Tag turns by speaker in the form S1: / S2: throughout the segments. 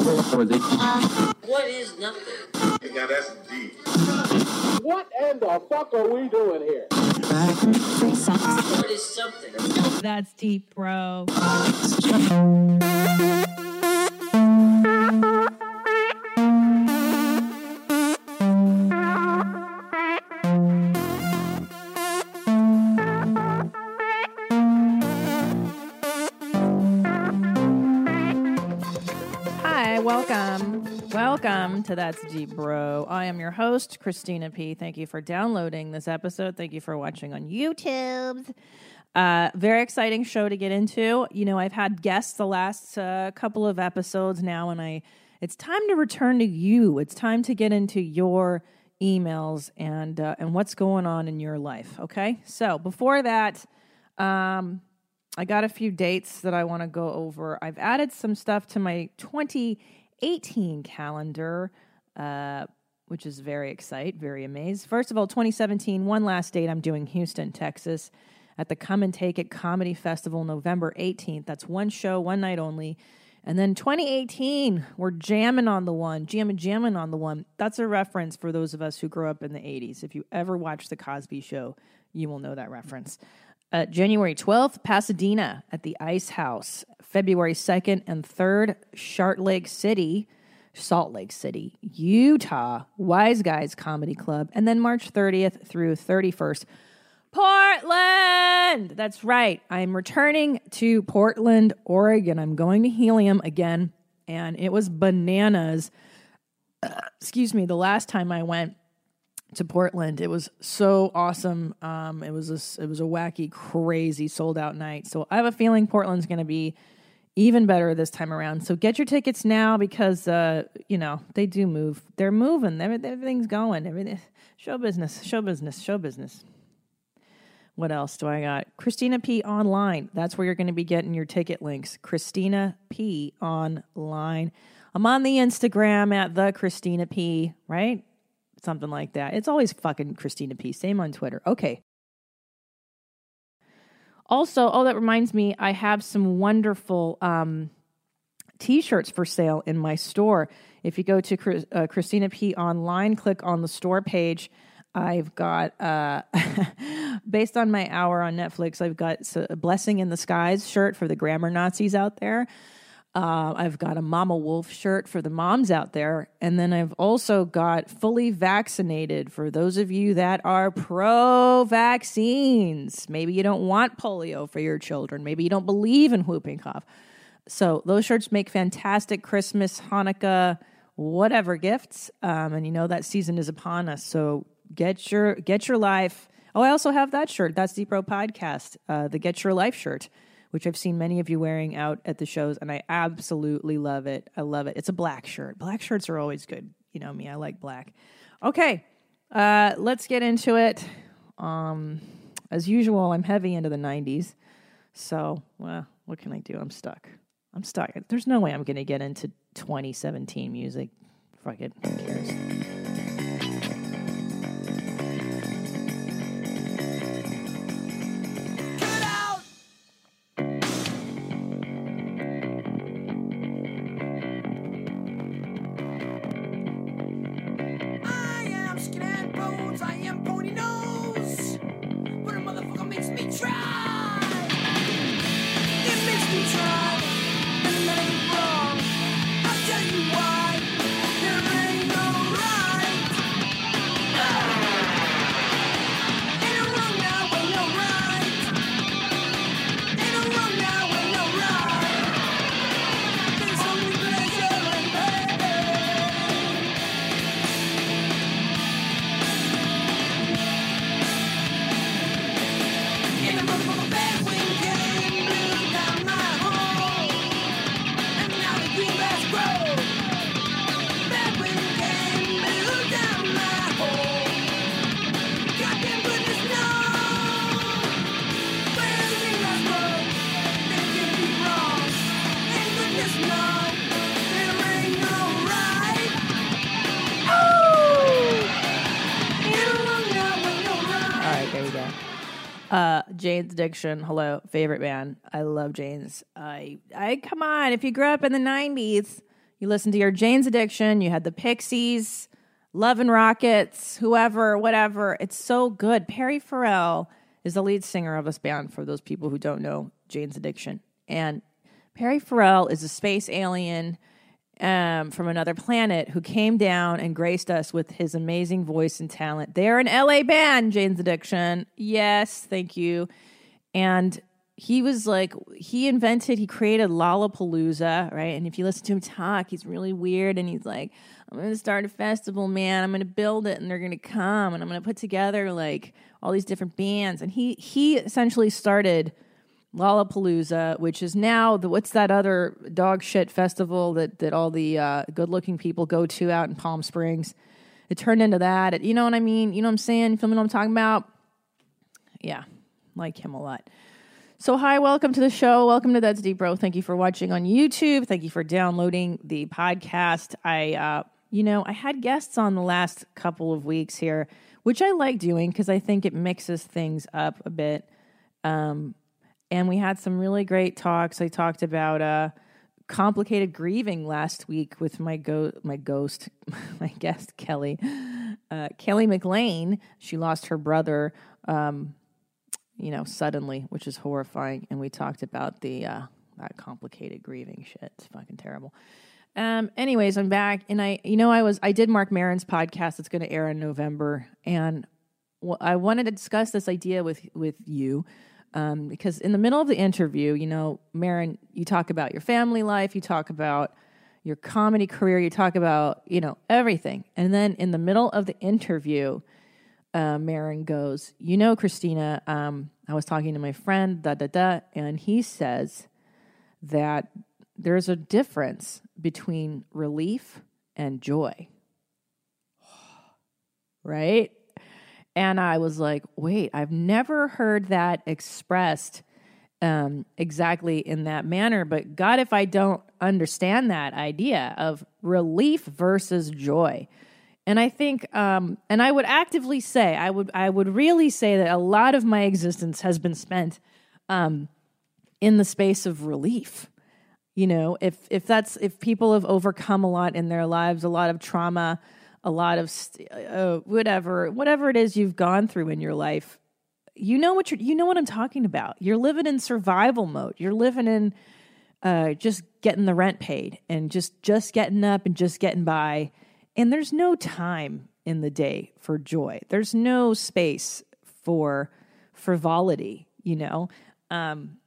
S1: What is nothing?
S2: Now that's deep.
S3: What in the fuck are we doing here?
S1: What is something?
S4: That's deep, bro. To That's Deep Bro. I am your host, Christina P. Thank you for downloading this episode. Thank you for watching on YouTube. Uh, very exciting show to get into. You know, I've had guests the last uh, couple of episodes now, and I it's time to return to you. It's time to get into your emails and uh, and what's going on in your life. Okay, so before that, um, I got a few dates that I want to go over. I've added some stuff to my 2018 calendar, uh, which is very excited, very amazed. First of all, 2017, one last date I'm doing Houston, Texas, at the Come and Take It Comedy Festival, November 18th. That's one show, one night only. And then 2018, we're jamming on the one, jamming, jamming on the one. That's a reference for those of us who grew up in the 80s. If you ever watched The Cosby Show, you will know that reference. Uh, January 12th, Pasadena at the Ice House. February 2nd and 3rd, Shart Lake City, Salt Lake City, Utah, Wise Guys Comedy Club. And then March 30th through 31st, Portland. That's right. I'm returning to Portland, Oregon. I'm going to Helium again. And it was bananas. Uh, excuse me, the last time I went to Portland. It was so awesome. Um, it was a, it was a wacky, crazy sold out night. So I have a feeling Portland's going to be even better this time around. So get your tickets now because uh, you know they do move. They're moving. Everything's going. Everything show business, show business, show business. What else do I got? Christina P online. That's where you're going to be getting your ticket links. Christina P online. I'm on the Instagram at the Christina P. Right? Something like that. It's always fucking Christina P. Same on Twitter. Okay. Also, oh, that reminds me, I have some wonderful um, t-shirts for sale in my store. If you go to uh, Christina P online, click on the store page. I've got, uh, based on my hour on Netflix, I've got a Blessing in the Skies shirt for the grammar Nazis out there. Uh, I've got a Mama Wolf shirt for the moms out there. And then I've also got fully vaccinated for those of you that are pro vaccines. Maybe you don't want polio for your children. Maybe you don't believe in whooping cough. So those shirts make fantastic Christmas, Hanukkah, whatever gifts. Um, and you know that season is upon us. So get your get your life. Oh, I also have that shirt. That's Deep Bro Podcast, uh, the Get Your Life shirt which I've seen many of you wearing out at the shows, and I absolutely love it. I love it. It's a black shirt. Black shirts are always good. You know me, I like black. Okay, uh, let's get into it. Um, as usual, I'm heavy into the 90s. So, well, what can I do? I'm stuck. I'm stuck. There's no way I'm going to get into 2017 music. Fuck it. Who cares? Jane's Addiction. Hello, favorite band. I love Jane's. I I come on. If you grew up in the '90s, You listen to your Jane's Addiction, you had the Pixies, Love and Rockets, whoever, whatever. It's so good. Perry Farrell is the lead singer of this band for those people who don't know Jane's Addiction. And Perry Farrell is a space alien um, from another planet who came down and graced us with his amazing voice and talent. They're an LA band, Jane's Addiction. Yes, thank you. And he was like, he invented, he created Lollapalooza, right? And if you listen to him talk, he's really weird. And he's like, I'm going to start a festival, man. I'm going to build it and they're going to come and I'm going to put together like all these different bands. And he, he essentially started Lollapalooza, which is now the what's that other dog shit festival that that all the uh, good looking people go to out in Palm Springs. It turned into that. You know what I mean? You know what I'm saying? You feel what I'm talking about? Yeah, like him a lot. So hi, welcome to the show. Welcome to That's Deep Bro. Thank you for watching on YouTube. Thank you for downloading the podcast. I, uh, you know, I had guests on the last couple of weeks here, which I like doing because I think it mixes things up a bit. Um, and we had some really great talks. I talked about uh, complicated grieving last week with my go my ghost, my guest Kelly, uh, Kelly McLean. She lost her brother, um, you know, suddenly, which is horrifying. And we talked about the uh, that complicated grieving shit. It's fucking terrible. Um, anyways, I'm back, and I, you know, I was I did Mark Maron's podcast. It's going to air in November, and well, I wanted to discuss this idea with with you um, because in the middle of the interview, you know, Maron, you talk about your family life, you talk about your comedy career, you talk about, you know, everything. And then in the middle of the interview, uh, Maron goes, You know, Christina, um, I was talking to my friend, da da da, and he says that there's a difference between relief and joy. right? And I was like, wait, I've never heard that expressed um, exactly in that manner. But God, if I don't understand that idea of relief versus joy. And I think, um, and I would actively say, I would, I would really say that a lot of my existence has been spent um, in the space of relief. You know, if if that's if people have overcome a lot in their lives, a lot of trauma, a lot of st- uh, whatever whatever it is you've gone through in your life you know what you're you know what i'm talking about. You're living in survival mode. You're living in uh, just getting the rent paid and just just getting up and just getting by and there's no time in the day for joy there's no space for frivolity you know um,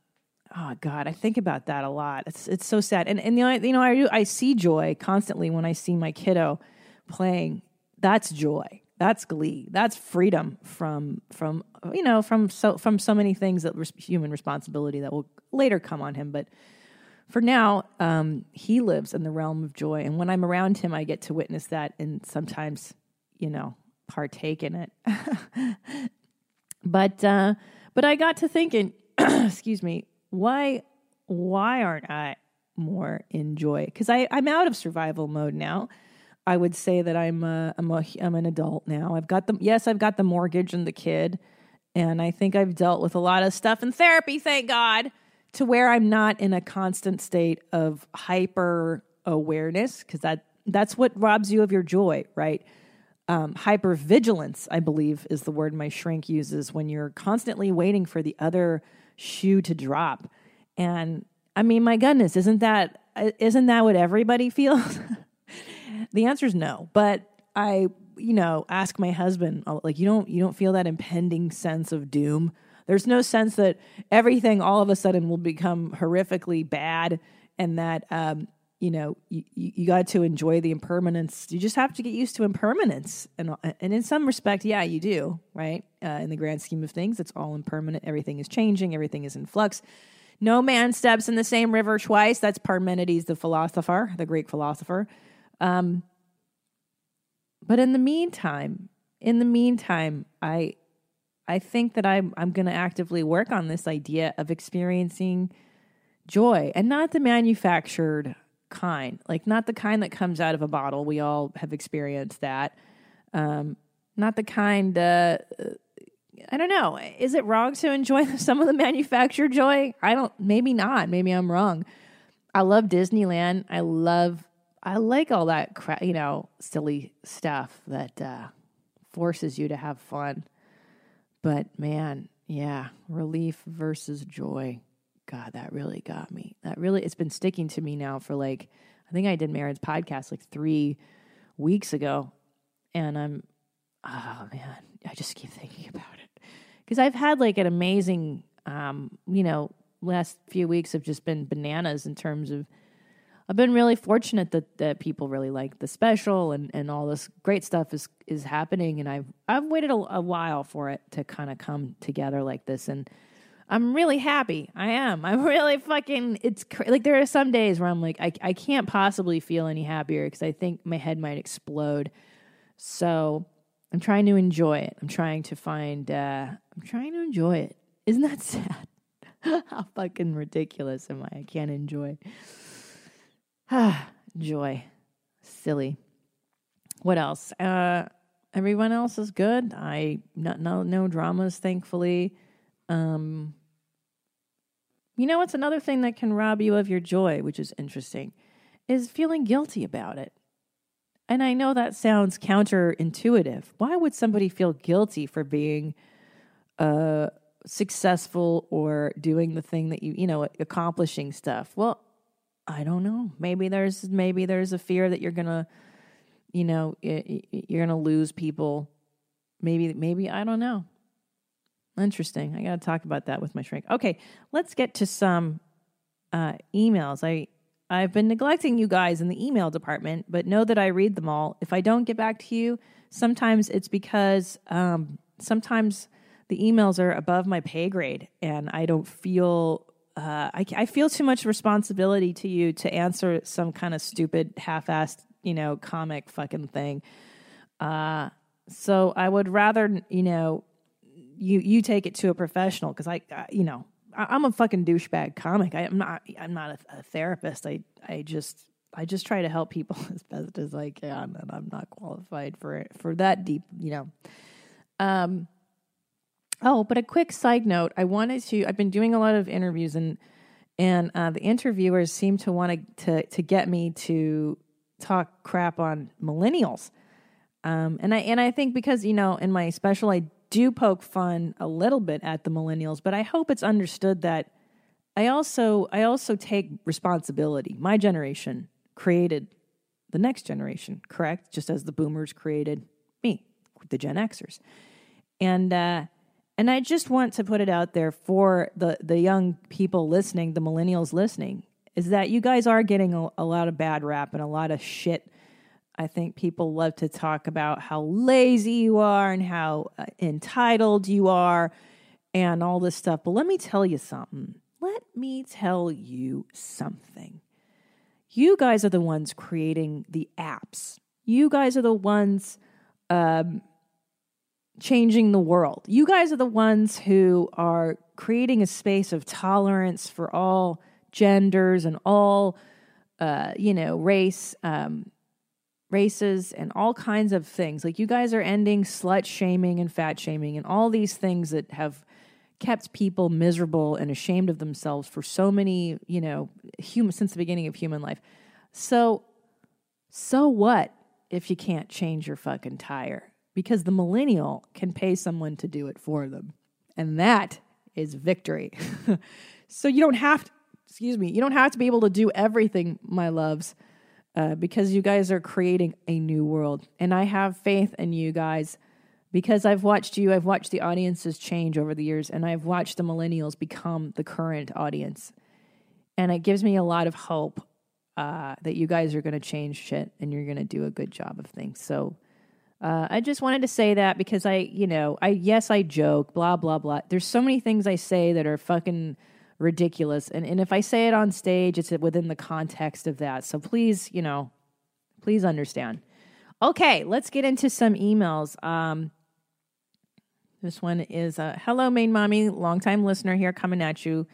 S4: oh god i think about that a lot it's it's so sad and and the you know i i see joy constantly when i see my kiddo playing, that's joy. That's glee. That's freedom from from you know from so from so many things that res- human responsibility that will later come on him. But for now, um, he lives in the realm of joy, and when I'm around him, I get to witness that, and sometimes, you know, partake in it. but uh, but I got to thinking, excuse me, why why aren't I more in joy? Because I'm out of survival mode now. I would say that I'm a, I'm a I'm an adult now. I've got the yes, I've got the mortgage and the kid, and I think I've dealt with a lot of stuff in therapy. Thank God, to where I'm not in a constant state of hyper awareness because that that's what robs you of your joy, right? Um, hyper vigilance, I believe, is the word my shrink uses when you're constantly waiting for the other shoe to drop. And I mean, my goodness, isn't that isn't that what everybody feels? The answer is no. But I, you know, ask my husband like you don't you don't feel that impending sense of doom. There's no sense that everything all of a sudden will become horrifically bad and that um, you know you, you got to enjoy the impermanence. You just have to get used to impermanence. And and in some respect yeah you do right? Uh, in the grand scheme of things it's all impermanent. Everything is changing. Everything is in flux. No man steps in the same river twice. That's parmenides the philosopher the greek philosopher. Um, but in the meantime, in the meantime, I I think that I'm I'm going to actively work on this idea of experiencing joy and not the manufactured kind, like not the kind that comes out of a bottle. We all have experienced that. Um, not the kind. Uh, I don't know. Is it wrong to enjoy some of the manufactured joy? I don't. Maybe not. Maybe I'm wrong. I love Disneyland. I love I like all that crap, you know, silly stuff that uh, forces you to have fun. But man, yeah, relief versus joy. God, that really got me. That really, it's been sticking to me now for like, I think I did Maron's podcast like three weeks ago. And I'm, oh man, I just keep thinking about it. Because I've had like an amazing, um, you know, last few weeks have just been bananas in terms of I've been really fortunate that, that people really like the special and, and all this great stuff is is happening and I've I've waited a, a while for it to kind of come together like this and I'm really happy. I am. I'm really fucking. It's cr- like there are some days where I'm like, I, I can't possibly feel any happier because I think my head might explode. So I'm trying to enjoy it. I'm trying to find. Uh, I'm trying to enjoy it. Isn't that sad? How fucking ridiculous am I? I can't enjoy. Ah, joy. Silly. What else? Uh, everyone else is good. I no no no dramas, thankfully. Um, you know what's another thing that can rob you of your joy, which is interesting, is feeling guilty about it. And I know that sounds counterintuitive. Why would somebody feel guilty for being uh, successful or doing the thing that you, you know, accomplishing stuff? Well, I don't know. Maybe there's maybe there's a fear that you're gonna, you know, you're gonna lose people. Maybe maybe I don't know. Interesting. I got to talk about that with my shrink. Okay, let's get to some uh, emails. I I've been neglecting you guys in the email department, but know that I read them all. If I don't get back to you, sometimes it's because um, sometimes the emails are above my pay grade, and I don't feel uh, I, I feel too much responsibility to you to answer some kind of stupid, half-assed, you know, comic fucking thing. Uh, so I would rather, you know, you you take it to a professional because I, I, you know, I, am a fucking douchebag comic. I, am not. I'm not a, a, therapist. I I just I just try to help people as best as I can, and I'm not qualified for it for that deep, you know. Um, Oh, but a quick side note: I wanted to. I've been doing a lot of interviews, and and uh, the interviewers seem to want to to get me to talk crap on millennials. Um, and I and I think because you know in my special I do poke fun a little bit at the millennials, but I hope it's understood that I also I also take responsibility. My generation created the next generation, correct? Just as the boomers created me, the Gen Xers, and. Uh, and I just want to put it out there for the, the young people listening, the millennials listening, is that you guys are getting a, a lot of bad rap and a lot of shit. I think people love to talk about how lazy you are and how uh, entitled you are and all this stuff. But let me tell you something. Let me tell you something. You guys are the ones creating the apps. You guys are the ones um, changing the world. You guys are the ones who are creating a space of tolerance for all genders and all, uh, you know, race, um, races, and all kinds of things. Like you guys are ending slut shaming and fat shaming and all these things that have kept people miserable and ashamed of themselves for so many, you know, human since the beginning of human life. So, so what if you can't change your fucking tire? Because the millennial can pay someone to do it for them. And that is victory. so you don't have to, excuse me, you don't have to be able to do everything, my loves, uh, because you guys are creating a new world. And I have faith in you guys because I've watched you, I've watched the audiences change over the years, and I've watched the millennials become the current audience. And it gives me a lot of hope uh, that you guys are going to change shit and you're going to do a good job of things. So, uh, I just wanted to say that because I, you know, I yes I joke, blah blah blah. There's so many things I say that are fucking ridiculous, and and if I say it on stage, it's within the context of that. So please, you know, please understand. Okay, let's get into some emails. Um, this one is uh, hello, main mommy, longtime listener here, coming at you,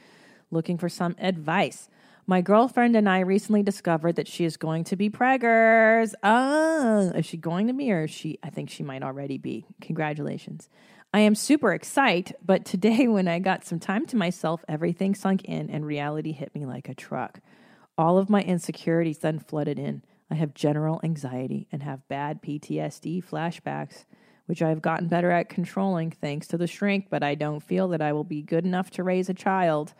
S4: looking for some advice. My girlfriend and I recently discovered that she is going to be preggers. Oh, is she going to be or is she? I think she might already be. Congratulations. I am super excited, but today when I got some time to myself, everything sunk in and reality hit me like a truck. All of my insecurities then flooded in. I have general anxiety and have bad PTSD flashbacks, which I have gotten better at controlling thanks to the shrink, but I don't feel that I will be good enough to raise a child.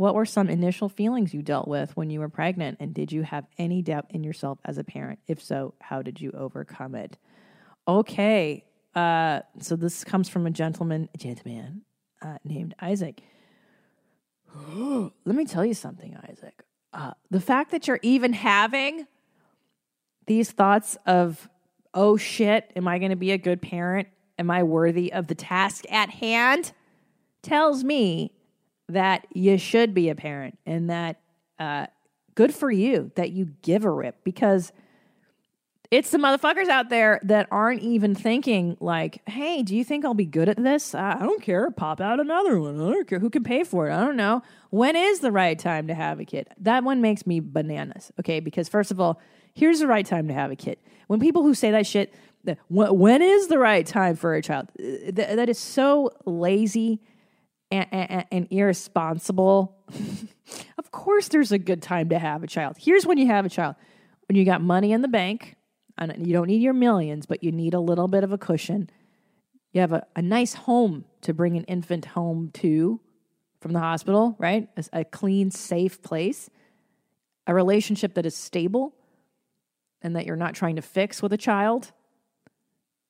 S4: What were some initial feelings you dealt with when you were pregnant, and did you have any doubt in yourself as a parent? If so, how did you overcome it? Okay, uh, so this comes from a gentleman, a gentleman uh, named Isaac. Let me tell you something, Isaac. Uh, the fact that you're even having these thoughts of, oh shit, am I going to be a good parent? Am I worthy of the task at hand? tells me that you should be a parent and that uh, good for you that you give a rip because it's the motherfuckers out there that aren't even thinking like, "Hey, do you think I'll be good at this? I don't care. Pop out another one. I don't care who can pay for it. I don't know. When is the right time to have a kid? That one makes me bananas. Okay, because first of all, here's the right time to have a kid. When people who say that shit, when is the right time for a child? That is so lazy and, and, and irresponsible. of course, there's a good time to have a child. Here's when you have a child: when you got money in the bank and you don't need your millions, but you need a little bit of a cushion. You have a, a nice home to bring an infant home to from the hospital, right? A, a clean, safe place. A relationship that is stable and that you're not trying to fix with a child.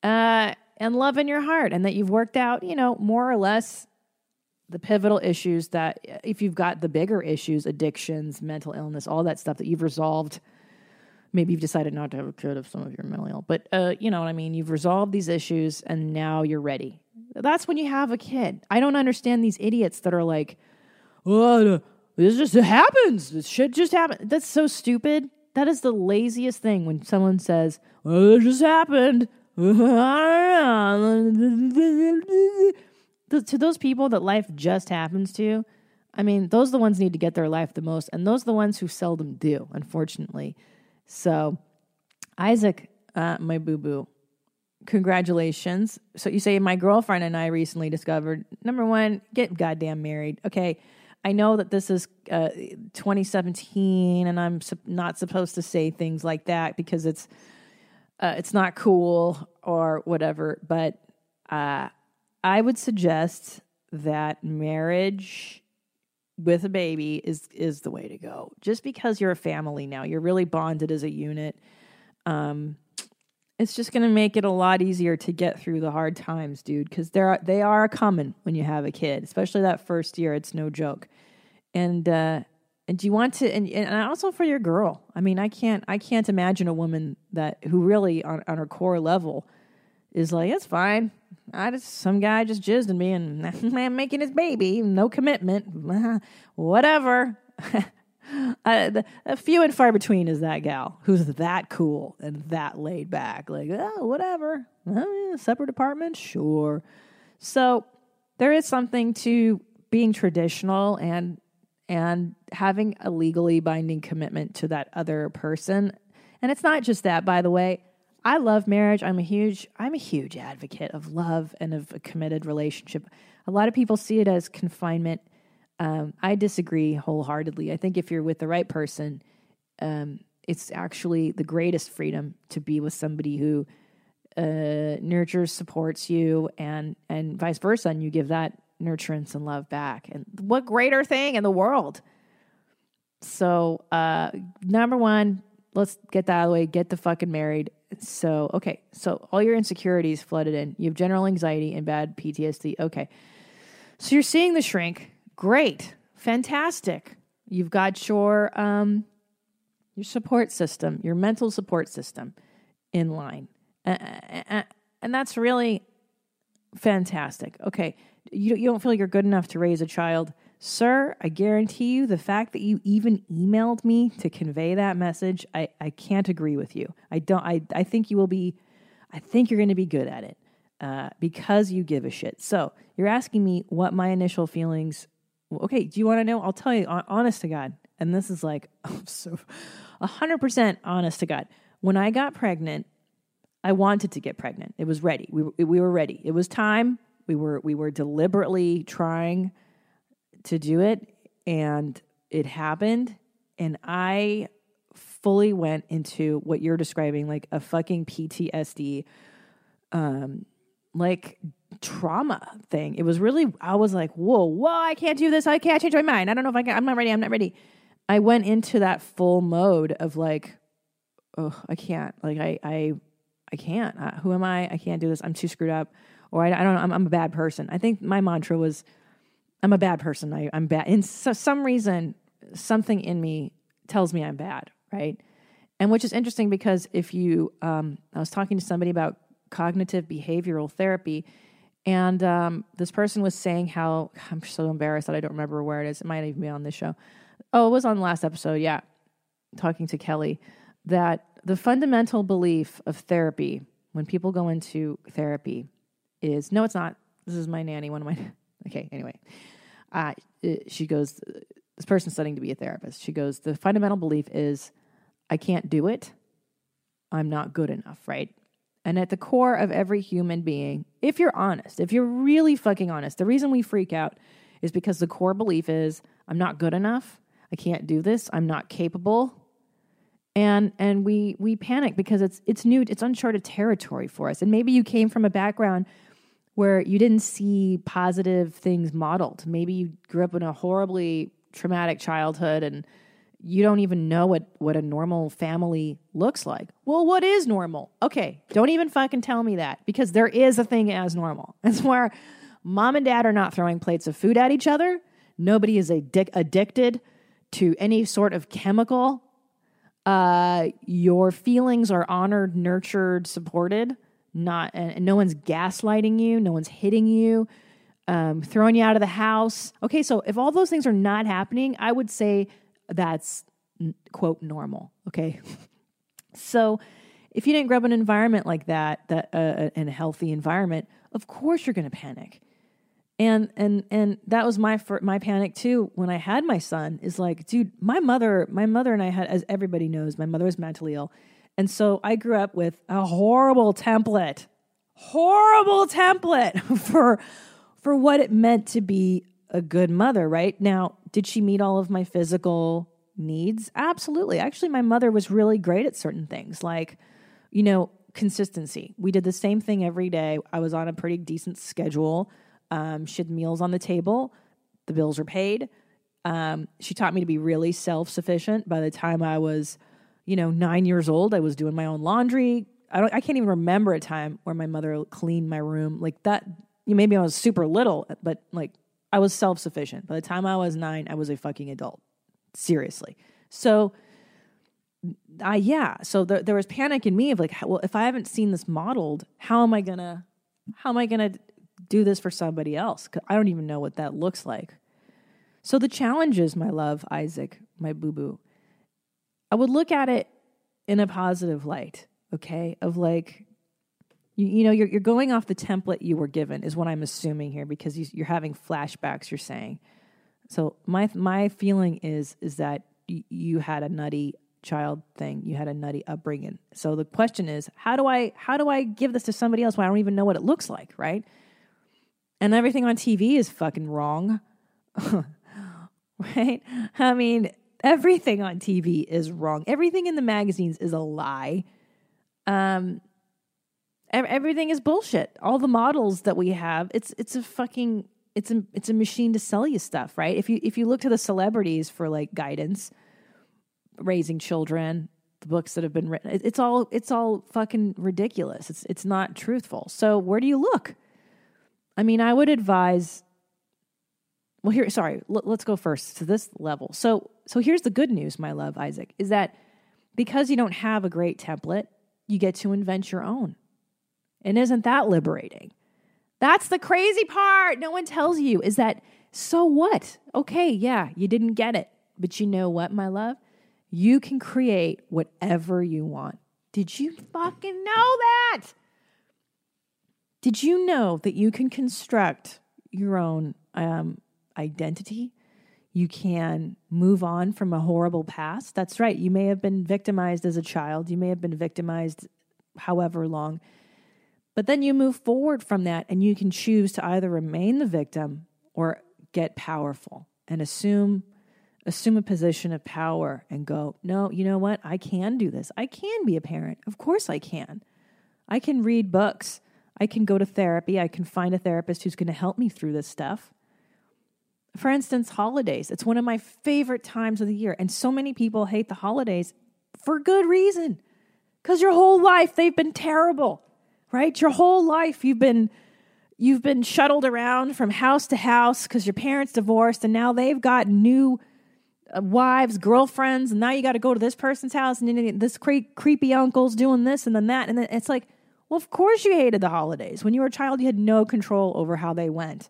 S4: Uh, and love in your heart, and that you've worked out, you know, more or less the pivotal issues that if you've got the bigger issues, addictions, mental illness, all that stuff that you've resolved maybe you've decided not to have a kid if some of you are mentally ill, but uh, you know what I mean. You've resolved these issues, and now you're ready. That's when you have a kid. I don't understand these idiots that are like, "Oh, this just happens. This shit just happens." That's so stupid. That is the laziest thing when someone says, "Oh, it just happened." to those people that life just happens to, I mean, those are the ones need to get their life the most, and those are the ones who seldom do, unfortunately. So, Isaac, uh, my boo boo, congratulations. So, you say, my girlfriend and I recently discovered number one, get goddamn married. Okay. I know that this is uh, 2017 and I'm su- not supposed to say things like that because it's uh, it's not cool or whatever, but uh, I would suggest that marriage with a baby is is the way to go. Just because you're a family now, you're really bonded as a unit. Um, it's just going to make it a lot easier to get through the hard times, dude. Because they are they are coming when you have a kid, especially that first year. It's no joke. And uh, and do you want to? And, and also for your girl. I mean, I can't I can't imagine a woman that who really on on her core level is like, it's fine. I just some guy just jizzed in me and I'm making his baby, no commitment, whatever. uh, a few and far between is that gal who's that cool and that laid back. Like, oh, whatever. Oh, yeah, separate apartment, sure. So there is something to being traditional and and having a legally binding commitment to that other person. And it's not just that, by the way. I love marriage. I'm a huge I'm a huge advocate of love and of a committed relationship. A lot of people see it as confinement. Um, I disagree wholeheartedly. I think if you're with the right person, um, it's actually the greatest freedom to be with somebody who uh, nurtures, supports you, and and vice versa, and you give that nurturance and love back. And what greater thing in the world? So, uh, number one, let's get that out of the way. Get the fucking married so, okay. So, all your insecurities flooded in. You have general anxiety and bad PTSD. Okay. So, you're seeing the shrink. Great. Fantastic. You've got your um your support system, your mental support system in line. And that's really fantastic. Okay. You, you don't feel you're good enough to raise a child. Sir, I guarantee you the fact that you even emailed me to convey that message, I, I can't agree with you. I don't I, I think you will be I think you're gonna be good at it. Uh, because you give a shit. So you're asking me what my initial feelings okay, do you want to know? I'll tell you honest to God. And this is like I'm so 100% honest to God. When I got pregnant, I wanted to get pregnant. It was ready. We we were ready. It was time. We were we were deliberately trying to do it and it happened and I fully went into what you're describing, like a fucking PTSD, um, like trauma thing. It was really, I was like, whoa, whoa, I can't do this. I can't change my mind. I don't know if I can. I'm not ready. I'm not ready. I went into that full mode of like, oh, I can't. Like, I, I, I can't. Uh, who am I? I can't do this. I'm too screwed up. Or I, I don't know. I'm, I'm a bad person. I think my mantra was, I'm a bad person. I, I'm bad. And so, some reason, something in me tells me I'm bad, right? And which is interesting because if you, um, I was talking to somebody about cognitive behavioral therapy, and um, this person was saying how I'm so embarrassed that I don't remember where it is. It might even be on this show. Oh, it was on the last episode. Yeah, talking to Kelly that the fundamental belief of therapy when people go into therapy is no, it's not. This is my nanny. One of my okay. Anyway, uh, she goes. This person's studying to be a therapist. She goes. The fundamental belief is, I can't do it. I'm not good enough. Right. And at the core of every human being, if you're honest, if you're really fucking honest, the reason we freak out is because the core belief is I'm not good enough. I can't do this. I'm not capable. And and we we panic because it's it's new, it's uncharted territory for us. And maybe you came from a background where you didn't see positive things modeled. Maybe you grew up in a horribly traumatic childhood and you don't even know what what a normal family looks like. Well, what is normal? Okay, don't even fucking tell me that because there is a thing as normal. It's where mom and dad are not throwing plates of food at each other. Nobody is addic- addicted to any sort of chemical. Uh, your feelings are honored, nurtured, supported. Not and, no one's gaslighting you. No one's hitting you. Um, throwing you out of the house. Okay, so if all those things are not happening, I would say that's quote normal. Okay. so if you didn't grow up in an environment like that, that uh, in a healthy environment, of course you're going to panic. And and and that was my my panic too when I had my son. Is like, dude, my mother, my mother and I had, as everybody knows, my mother was mentally ill, and so I grew up with a horrible template, horrible template for for what it meant to be a good mother. Right now, did she meet all of my physical needs? Absolutely. Actually, my mother was really great at certain things, like, you know, consistency. We did the same thing every day. I was on a pretty decent schedule. Um, she had meals on the table, the bills were paid. Um, she taught me to be really self sufficient. By the time I was, you know, nine years old, I was doing my own laundry. I don't. I can't even remember a time where my mother cleaned my room like that. You maybe I was super little, but like I was self sufficient. By the time I was nine, I was a fucking adult. Seriously. So, I, yeah. So there, there was panic in me of like, well, if I haven't seen this modeled, how am I gonna, how am I gonna do this for somebody else? Cause I don't even know what that looks like. So the challenge is, my love, Isaac, my boo boo. I would look at it in a positive light, okay? Of like, you, you know, you're, you're going off the template you were given, is what I'm assuming here, because you, you're having flashbacks. You're saying, so my my feeling is is that you had a nutty child thing, you had a nutty upbringing. So the question is, how do I how do I give this to somebody else when I don't even know what it looks like, right? And everything on TV is fucking wrong, right? I mean, everything on TV is wrong. Everything in the magazines is a lie. Um, everything is bullshit. All the models that we have, it's it's a fucking it's a it's a machine to sell you stuff, right? If you if you look to the celebrities for like guidance, raising children, the books that have been written, it's all it's all fucking ridiculous. It's it's not truthful. So where do you look? I mean, I would advise. Well, here, sorry, l- let's go first to this level. So, so here's the good news, my love, Isaac, is that because you don't have a great template, you get to invent your own. And isn't that liberating? That's the crazy part. No one tells you is that so what? Okay, yeah, you didn't get it. But you know what, my love? You can create whatever you want. Did you fucking know that? Did you know that you can construct your own um, identity? You can move on from a horrible past. That's right. You may have been victimized as a child. You may have been victimized however long. But then you move forward from that and you can choose to either remain the victim or get powerful and assume assume a position of power and go, no, you know what? I can do this. I can be a parent. Of course I can. I can read books. I can go to therapy. I can find a therapist who's going to help me through this stuff. For instance, holidays. It's one of my favorite times of the year. And so many people hate the holidays for good reason. Because your whole life they've been terrible, right? Your whole life you've been you've been shuttled around from house to house because your parents divorced and now they've got new uh, wives, girlfriends, and now you got to go to this person's house and then this cre- creepy uncle's doing this and then that. And then it's like, well, of course you hated the holidays. When you were a child, you had no control over how they went.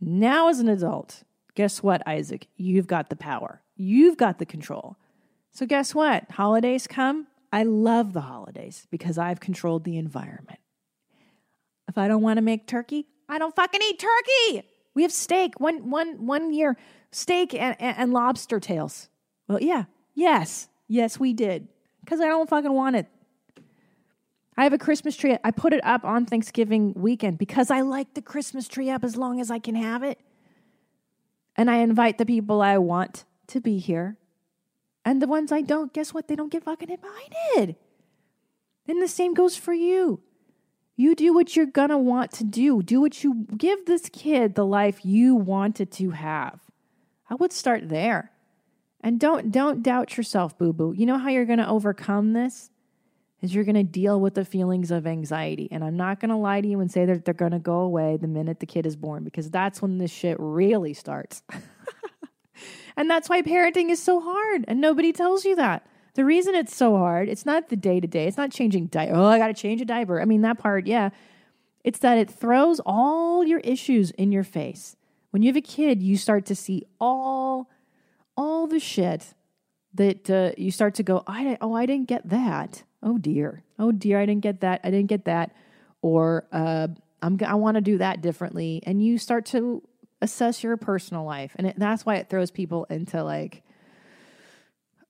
S4: Now, as an adult, guess what, Isaac? You've got the power, you've got the control. So, guess what? Holidays come. I love the holidays because I've controlled the environment. If I don't want to make turkey, I don't fucking eat turkey. We have steak one one one year, steak and, and, and lobster tails. Well, yeah, yes, yes, we did because I don't fucking want it. I have a Christmas tree. I put it up on Thanksgiving weekend because I like the Christmas tree up as long as I can have it. And I invite the people I want to be here. And the ones I don't, guess what? They don't get fucking invited. And the same goes for you. You do what you're gonna want to do. Do what you give this kid the life you wanted to have. I would start there. And don't don't doubt yourself, boo-boo. You know how you're gonna overcome this? Is you're gonna deal with the feelings of anxiety. And I'm not gonna lie to you and say that they're gonna go away the minute the kid is born, because that's when this shit really starts. and that's why parenting is so hard. And nobody tells you that. The reason it's so hard, it's not the day to day. It's not changing diaper. Oh, I got to change a diaper. I mean, that part, yeah. It's that it throws all your issues in your face. When you have a kid, you start to see all all the shit that uh, you start to go, I oh, I didn't get that. Oh dear. Oh dear, I didn't get that. I didn't get that. Or uh, I'm I want to do that differently, and you start to assess your personal life, and it, that's why it throws people into like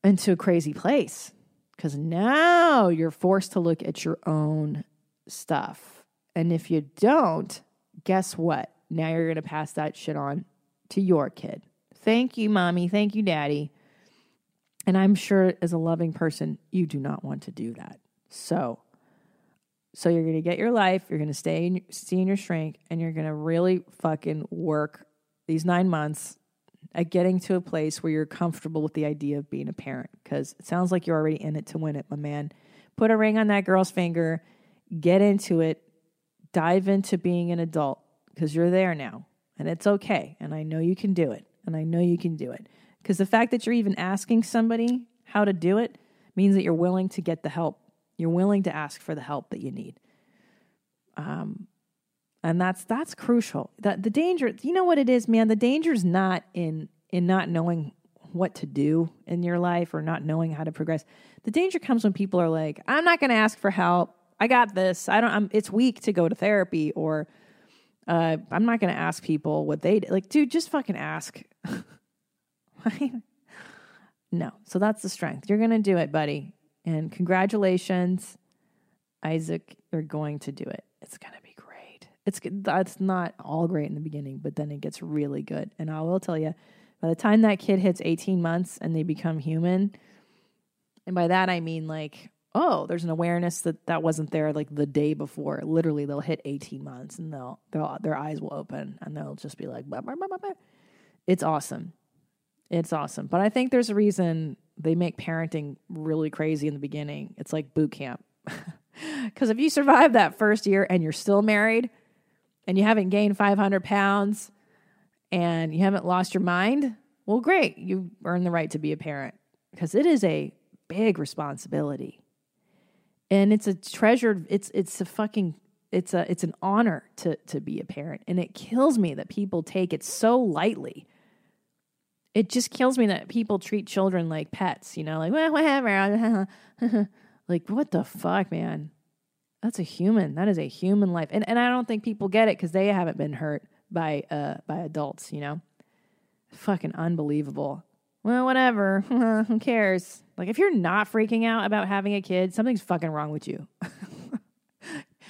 S4: into a crazy place because now you're forced to look at your own stuff. And if you don't, guess what? Now you're to pass that shit on to your kid. Thank you, mommy. Thank you, daddy. And I'm sure as a loving person, you do not want to do that. So, so you're going to get your life, you're going to stay in, see in your shrink, and you're going to really fucking work these nine months at getting to a place where you're comfortable with the idea of being a parent because it sounds like you're already in it to win it, my man. Put a ring on that girl's finger, get into it, dive into being an adult because you're there now and it's okay. And I know you can do it. And I know you can do it. Because the fact that you're even asking somebody how to do it means that you're willing to get the help. You're willing to ask for the help that you need. Um, and that's that's crucial. That the danger, you know what it is, man. The danger is not in in not knowing what to do in your life or not knowing how to progress. The danger comes when people are like, "I'm not going to ask for help. I got this. I don't. I'm, it's weak to go to therapy." Or uh, I'm not going to ask people what they like. Dude, just fucking ask. no. So that's the strength. You're going to do it, buddy. And congratulations, Isaac. You're going to do it. It's going to be great. it's that's not all great in the beginning, but then it gets really good. And I will tell you, by the time that kid hits 18 months and they become human, and by that I mean like, oh, there's an awareness that that wasn't there like the day before. Literally, they'll hit 18 months and they'll, they'll their eyes will open and they'll just be like, bah, bah, bah, it's awesome. It's awesome. But I think there's a reason they make parenting really crazy in the beginning. It's like boot camp. Because if you survive that first year and you're still married, and you haven't gained 500 pounds and you haven't lost your mind, well, great. You earn the right to be a parent because it is a big responsibility. And it's a treasured, it's, it's a fucking, it's a, it's an honor to, to be a parent. And it kills me that people take it so lightly. It just kills me that people treat children like pets, you know, like, well, whatever. like, what the fuck, man? That's a human. That is a human life. And and I don't think people get it because they haven't been hurt by uh by adults, you know? Fucking unbelievable. Well, whatever. Who cares? Like if you're not freaking out about having a kid, something's fucking wrong with you.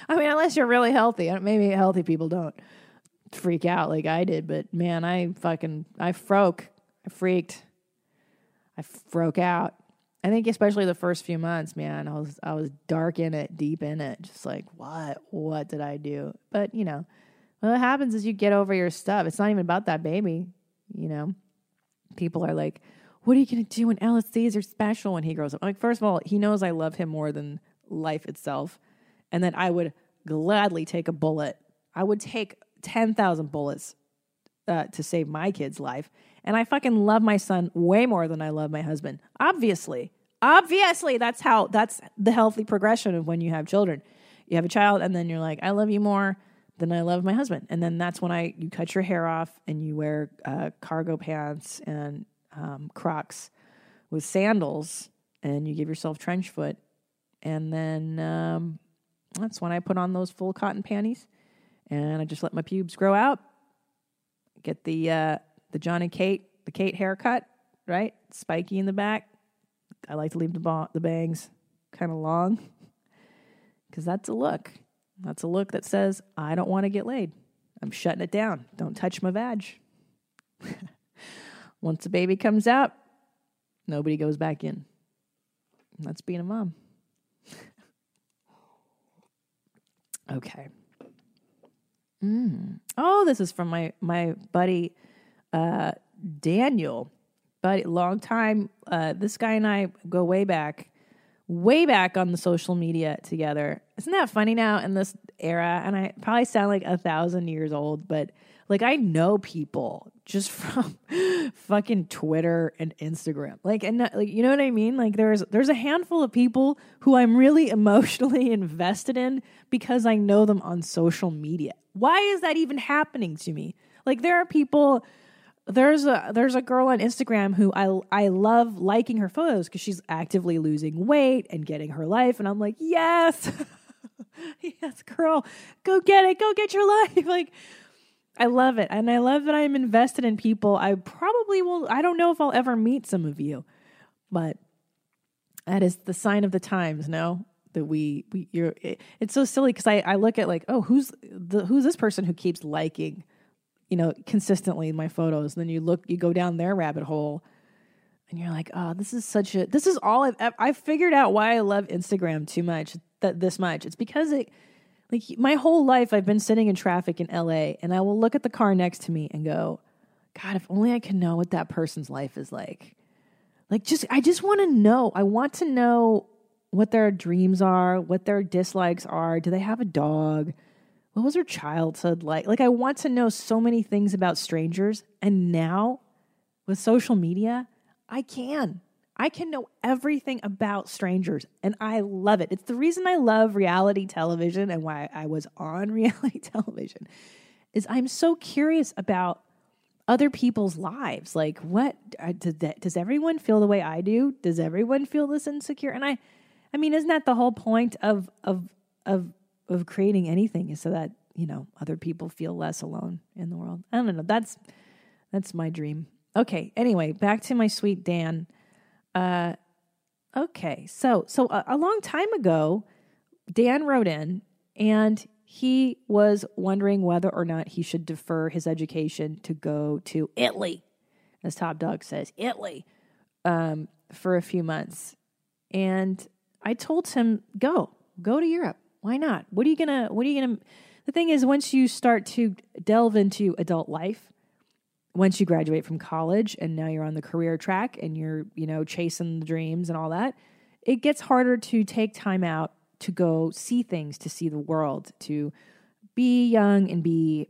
S4: I mean, unless you're really healthy. Maybe healthy people don't freak out like I did, but man, I fucking I froke. I freaked. I broke out. I think especially the first few months, man, I was I was dark in it, deep in it, just like what what did I do? But you know, what happens is you get over your stuff. It's not even about that baby, you know. People are like, "What are you gonna do when LSDs are special when he grows up?" Like, first of all, he knows I love him more than life itself, and that I would gladly take a bullet. I would take ten thousand bullets uh, to save my kid's life. And I fucking love my son way more than I love my husband. Obviously. Obviously, that's how that's the healthy progression of when you have children. You have a child and then you're like, I love you more than I love my husband. And then that's when I you cut your hair off and you wear uh, cargo pants and um, Crocs with sandals and you give yourself trench foot. And then um, that's when I put on those full cotton panties and I just let my pubes grow out. Get the uh, the Johnny Kate the Kate haircut, right? Spiky in the back. I like to leave the ba- the bangs kind of long because that's a look. That's a look that says I don't want to get laid. I'm shutting it down. Don't touch my vag. Once the baby comes out, nobody goes back in. That's being a mom. okay. Mm. Oh, this is from my my buddy uh, Daniel, but long time. Uh, this guy and I go way back, way back on the social media together. Isn't that funny now in this era? And I probably sound like a thousand years old, but like I know people just from fucking Twitter and Instagram. Like and like you know what I mean? Like there's there's a handful of people who I'm really emotionally invested in because I know them on social media. Why is that even happening to me? Like there are people there's a there's a girl on Instagram who I I love liking her photos because she's actively losing weight and getting her life, and I'm like, yes, yes, girl, go get it, go get your life. Like, I love it, and I love that I'm invested in people. I probably will. I don't know if I'll ever meet some of you, but that is the sign of the times. No, that we we you're. It, it's so silly because I I look at like, oh, who's the who's this person who keeps liking you know, consistently in my photos. And then you look, you go down their rabbit hole and you're like, oh, this is such a, this is all I've, I've figured out why I love Instagram too much, that this much. It's because it, like my whole life I've been sitting in traffic in LA and I will look at the car next to me and go, God, if only I could know what that person's life is like. Like just I just want to know. I want to know what their dreams are, what their dislikes are. Do they have a dog? What was her childhood like? Like, I want to know so many things about strangers. And now with social media, I can. I can know everything about strangers and I love it. It's the reason I love reality television and why I was on reality television is I'm so curious about other people's lives. Like what uh, does, does everyone feel the way I do? Does everyone feel this insecure? And I I mean, isn't that the whole point of of of of creating anything is so that you know other people feel less alone in the world. I don't know. That's that's my dream. Okay. Anyway, back to my sweet Dan. Uh, okay. So so a, a long time ago, Dan wrote in and he was wondering whether or not he should defer his education to go to Italy, as Top Dog says, Italy, um, for a few months. And I told him, go, go to Europe. Why not? What are you gonna? What are you gonna? The thing is, once you start to delve into adult life, once you graduate from college and now you're on the career track and you're you know chasing the dreams and all that, it gets harder to take time out to go see things, to see the world, to be young and be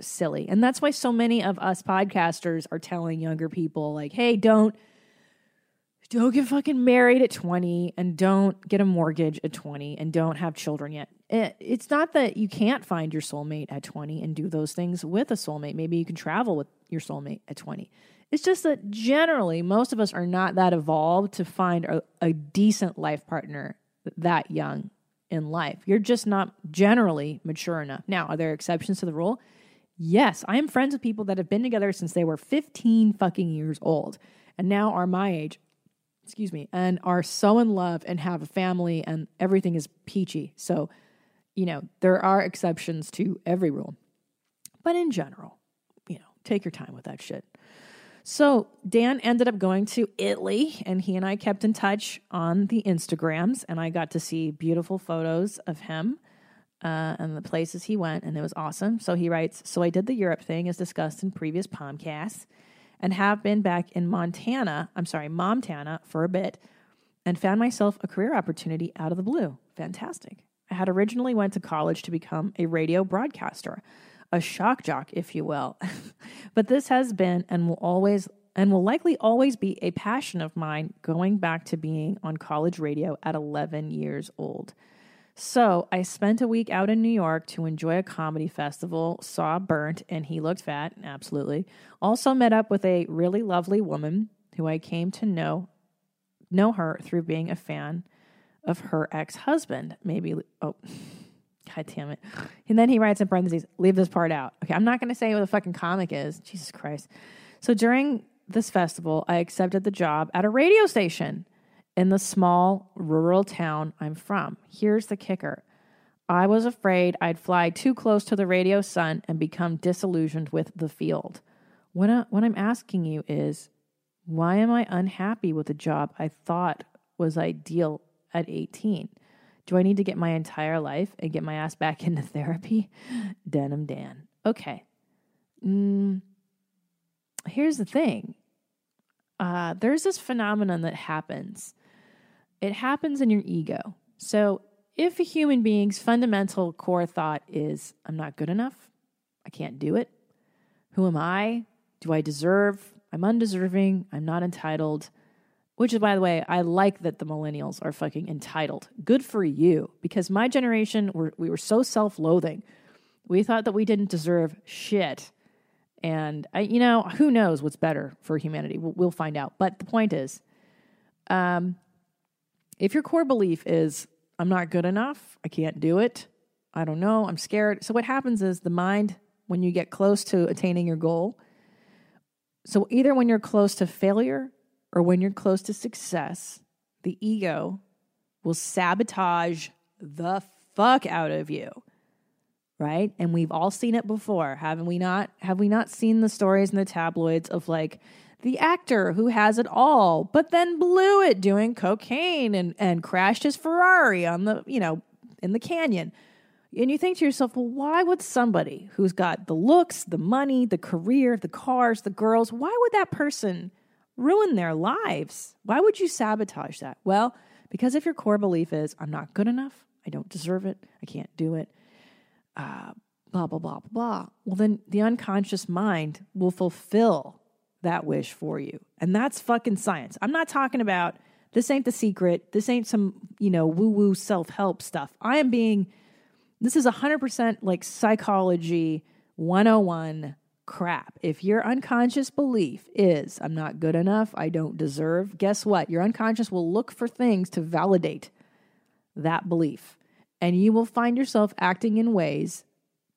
S4: silly. And that's why so many of us podcasters are telling younger people like, "Hey, don't." Don't get fucking married at 20 and don't get a mortgage at 20 and don't have children yet. It, it's not that you can't find your soulmate at 20 and do those things with a soulmate. Maybe you can travel with your soulmate at 20. It's just that generally, most of us are not that evolved to find a, a decent life partner that young in life. You're just not generally mature enough. Now, are there exceptions to the rule? Yes, I am friends with people that have been together since they were 15 fucking years old and now are my age excuse me, and are so in love and have a family and everything is peachy. So, you know, there are exceptions to every rule. But in general, you know, take your time with that shit. So Dan ended up going to Italy, and he and I kept in touch on the Instagrams, and I got to see beautiful photos of him uh, and the places he went, and it was awesome. So he writes, "So I did the Europe thing, as discussed in previous podcasts, and have been back in Montana. I'm sorry, Montana for a bit, and found myself a career opportunity out of the blue. Fantastic. I had originally went to college to become a radio broadcaster." a shock jock, if you will. but this has been and will always and will likely always be a passion of mine going back to being on college radio at 11 years old. So I spent a week out in New York to enjoy a comedy festival, saw Bert, and he looked fat, absolutely. Also met up with a really lovely woman who I came to know know her through being a fan of her ex-husband. Maybe oh God damn it. And then he writes in parentheses, leave this part out. Okay, I'm not to say what the fucking comic is. Jesus Christ. So during this festival, I accepted the job at a radio station in the small rural town I'm from. Here's the kicker I was afraid I'd fly too close to the radio sun and become disillusioned with the field. What, I, what I'm asking you is, why am I unhappy with a job I thought was ideal at 18? Do I need to get my entire life and get my ass back into therapy? Denim Dan. Okay. Mm, here's the thing uh, there's this phenomenon that happens. It happens in your ego. So, if a human being's fundamental core thought is, I'm not good enough, I can't do it, who am I? Do I deserve? I'm undeserving, I'm not entitled, which is, by the way, I like that the millennials are fucking entitled. Good for you. Because my generation, were, we were so self loathing. We thought that we didn't deserve shit. And, I, you know, who knows what's better for humanity? We'll, we'll find out. But the point is, um, if your core belief is, I'm not good enough, I can't do it, I don't know, I'm scared. So, what happens is the mind, when you get close to attaining your goal, so either when you're close to failure or when you're close to success, the ego will sabotage the fuck out of you. Right? And we've all seen it before, haven't we not? Have we not seen the stories in the tabloids of like the actor who has it all, but then blew it doing cocaine and, and crashed his Ferrari on the, you know, in the canyon. And you think to yourself, well, why would somebody who's got the looks, the money, the career, the cars, the girls, why would that person ruin their lives. Why would you sabotage that? Well, because if your core belief is, I'm not good enough, I don't deserve it, I can't do it, uh, blah, blah, blah, blah, blah, well, then the unconscious mind will fulfill that wish for you. And that's fucking science. I'm not talking about this ain't the secret. This ain't some, you know, woo woo self help stuff. I am being, this is 100% like psychology 101 crap. If your unconscious belief is, I'm not good enough, I don't deserve, guess what? Your unconscious will look for things to validate that belief. And you will find yourself acting in ways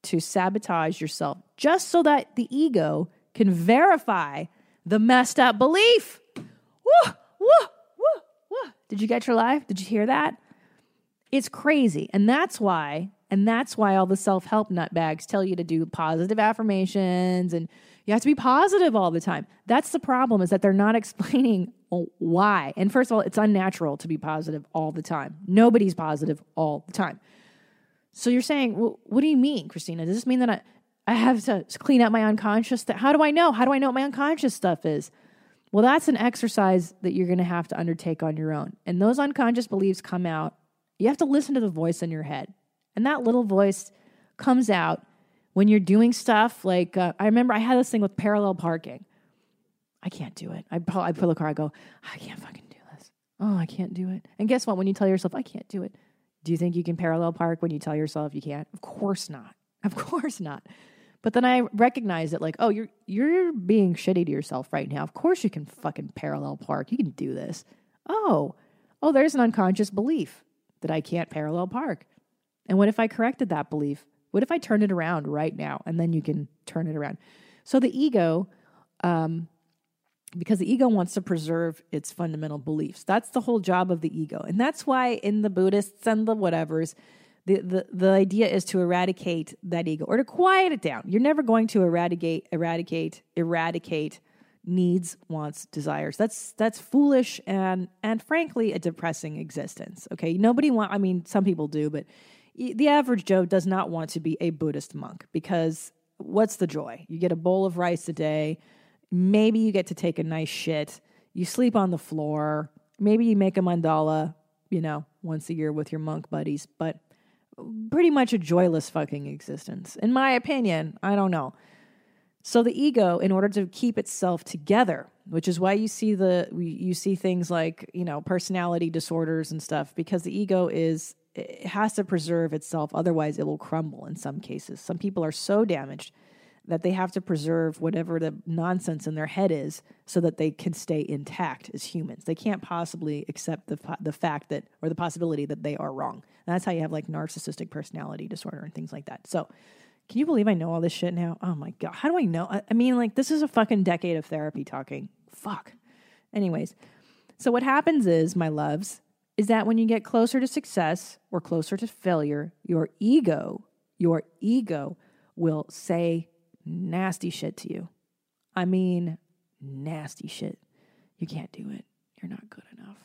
S4: to sabotage yourself just so that the ego can verify the messed up belief. Woo, woo, woo, woo. Did you get your life? Did you hear that? It's crazy. And that's why and that's why all the self help nutbags tell you to do positive affirmations and you have to be positive all the time. That's the problem is that they're not explaining why. And first of all, it's unnatural to be positive all the time. Nobody's positive all the time. So you're saying, well, what do you mean, Christina? Does this mean that I, I have to clean up my unconscious? Th- How do I know? How do I know what my unconscious stuff is? Well, that's an exercise that you're going to have to undertake on your own. And those unconscious beliefs come out. You have to listen to the voice in your head. And that little voice comes out when you're doing stuff like uh, I remember I had this thing with parallel parking. I can't do it. I pull, I pull the car. I go, I can't fucking do this. Oh, I can't do it. And guess what? When you tell yourself I can't do it, do you think you can parallel park when you tell yourself you can't? Of course not. Of course not. But then I recognize it like, oh, you're you're being shitty to yourself right now. Of course you can fucking parallel park. You can do this. Oh, oh, there's an unconscious belief that I can't parallel park. And what if I corrected that belief? What if I turned it around right now? And then you can turn it around. So the ego, um, because the ego wants to preserve its fundamental beliefs. That's the whole job of the ego. And that's why in the Buddhists and the whatevers, the, the, the idea is to eradicate that ego or to quiet it down. You're never going to eradicate, eradicate, eradicate needs, wants, desires. That's that's foolish and and frankly a depressing existence. Okay, nobody want. I mean, some people do, but the average Joe does not want to be a Buddhist monk because what's the joy? You get a bowl of rice a day. Maybe you get to take a nice shit. You sleep on the floor. Maybe you make a mandala, you know, once a year with your monk buddies, but pretty much a joyless fucking existence. In my opinion, I don't know. So the ego, in order to keep itself together, which is why you see the you see things like you know personality disorders and stuff, because the ego is it has to preserve itself, otherwise it will crumble. In some cases, some people are so damaged that they have to preserve whatever the nonsense in their head is so that they can stay intact as humans. They can't possibly accept the the fact that or the possibility that they are wrong. And that's how you have like narcissistic personality disorder and things like that. So, can you believe I know all this shit now? Oh my god, how do I know? I, I mean, like this is a fucking decade of therapy talking. Fuck. Anyways, so what happens is, my loves, is that when you get closer to success or closer to failure, your ego, your ego will say nasty shit to you. I mean, nasty shit. You can't do it. You're not good enough.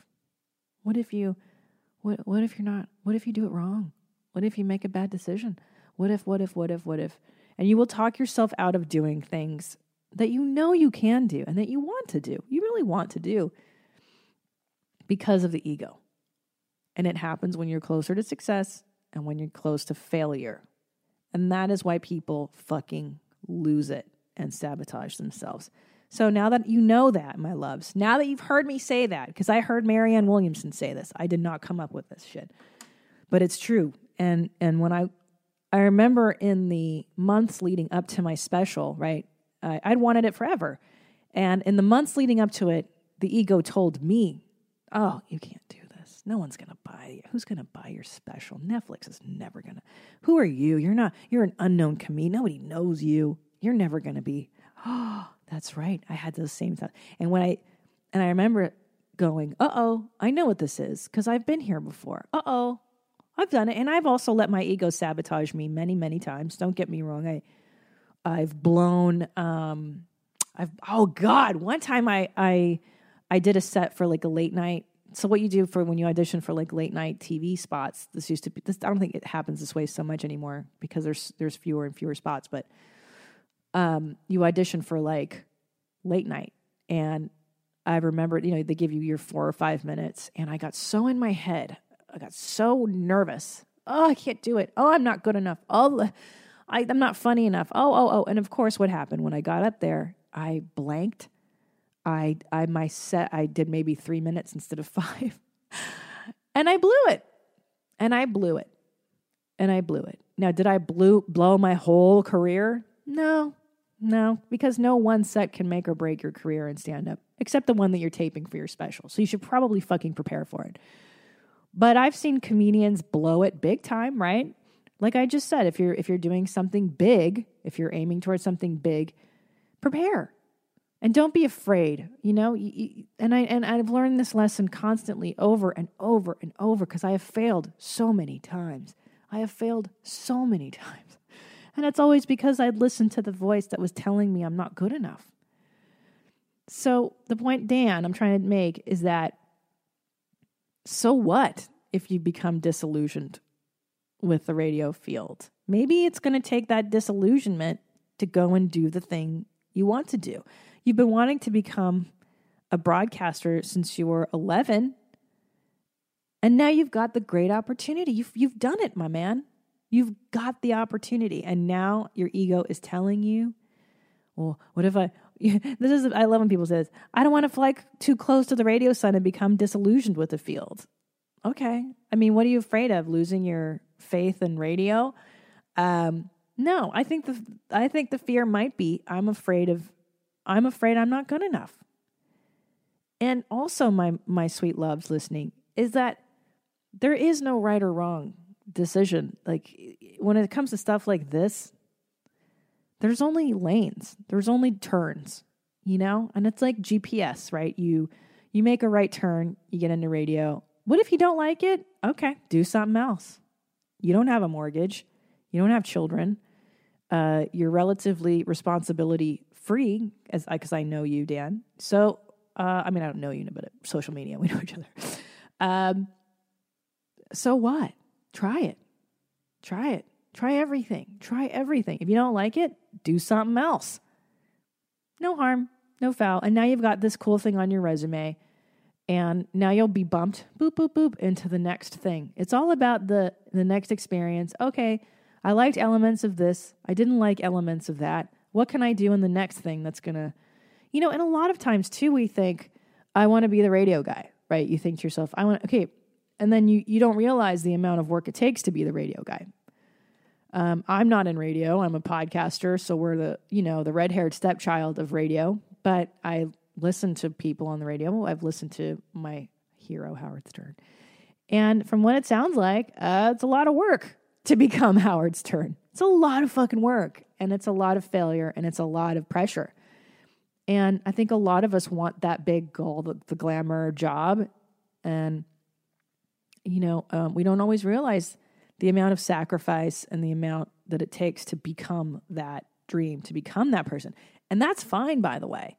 S4: What if you what what if you're not what if you do it wrong? What if you make a bad decision? What if what if what if what if? And you will talk yourself out of doing things that you know you can do and that you want to do. You really want to do because of the ego. And it happens when you're closer to success and when you're close to failure. And that is why people fucking lose it and sabotage themselves. So now that you know that, my loves, now that you've heard me say that, because I heard Marianne Williamson say this, I did not come up with this shit, but it's true. And and when I I remember in the months leading up to my special, right, I, I'd wanted it forever, and in the months leading up to it, the ego told me, "Oh, you can't do No one's gonna buy you. Who's gonna buy your special? Netflix is never gonna. Who are you? You're not. You're an unknown comedian. Nobody knows you. You're never gonna be." Oh, that's right. I had those same thoughts. And when I and I remember going, "Uh oh, I know what this is because I've been here before. Uh oh, I've done it, and I've also let my ego sabotage me many, many times. Don't get me wrong. I I've blown. Um, I've oh god, one time I I I did a set for like a late night. So what you do for when you audition for like late night TV spots? This used to be. This I don't think it happens this way so much anymore because there's there's fewer and fewer spots, but um, you audition for like late night. And I remember, you know, they give you your four or five minutes. And I got so in my head, I got so nervous. Oh, I can't do it. Oh, I'm not good enough. Oh, I, I'm not funny enough. Oh, oh, oh. And of course, what happened when I got up there, I blanked. I, I, my set, I did maybe three minutes instead of five. and I blew it. And I blew it. And I blew it. Now, did I blew, blow my whole career? No, no, because no one set can make or break your career in stand up, except the one that you're taping for your special. So you should probably fucking prepare for it. But I've seen comedians blow it big time, right? Like I just said, if you're if you're doing something big, if you're aiming towards something big, prepare. And don't be afraid, you know. And I and I've learned this lesson constantly over and over and over because I have failed so many times. I have failed so many times. And it's always because I'd listened to the voice that was telling me I'm not good enough. So, the point, Dan, I'm trying to make is that so what if you become disillusioned with the radio field? Maybe it's going to take that disillusionment to go and do the thing you want to do. You've been wanting to become a broadcaster since you were 11, and now you've got the great opportunity. You've, you've done it, my man. You've got the opportunity. And now your ego is telling you, well, what if I, this is, I love when people say this, I don't want to fly too close to the radio sun and become disillusioned with the field. Okay. I mean, what are you afraid of? Losing your faith in radio? Um, no, I think the, I think the fear might be, I'm afraid of, I'm afraid I'm not good enough. And also, my, my sweet loves listening, is that there is no right or wrong decision. Like when it comes to stuff like this, there's only lanes. There's only turns, you know? And it's like GPS, right? You you make a right turn, you get into radio. What if you don't like it? Okay, do something else. You don't have a mortgage. You don't have children. Uh, you're relatively responsibility free as I because I know you, Dan. So uh, I mean, I don't know you, but social media we know each other. Um, so what? Try it. Try it. Try everything. Try everything. If you don't like it, do something else. No harm, no foul. And now you've got this cool thing on your resume. And now you'll be bumped boop boop boop into the next thing. It's all about the the next experience. Okay, I liked elements of this. I didn't like elements of that. What can I do in the next thing that's going to You know, and a lot of times too we think I want to be the radio guy, right? You think to yourself, I want okay, and then you you don't realize the amount of work it takes to be the radio guy. Um, I'm not in radio. I'm a podcaster, so we're the you know the red haired stepchild of radio. But I listen to people on the radio. I've listened to my hero Howard Stern, and from what it sounds like, uh, it's a lot of work to become Howard Stern. It's a lot of fucking work, and it's a lot of failure, and it's a lot of pressure. And I think a lot of us want that big goal, the, the glamour job, and you know um, we don't always realize the amount of sacrifice and the amount that it takes to become that dream, to become that person. And that's fine, by the way.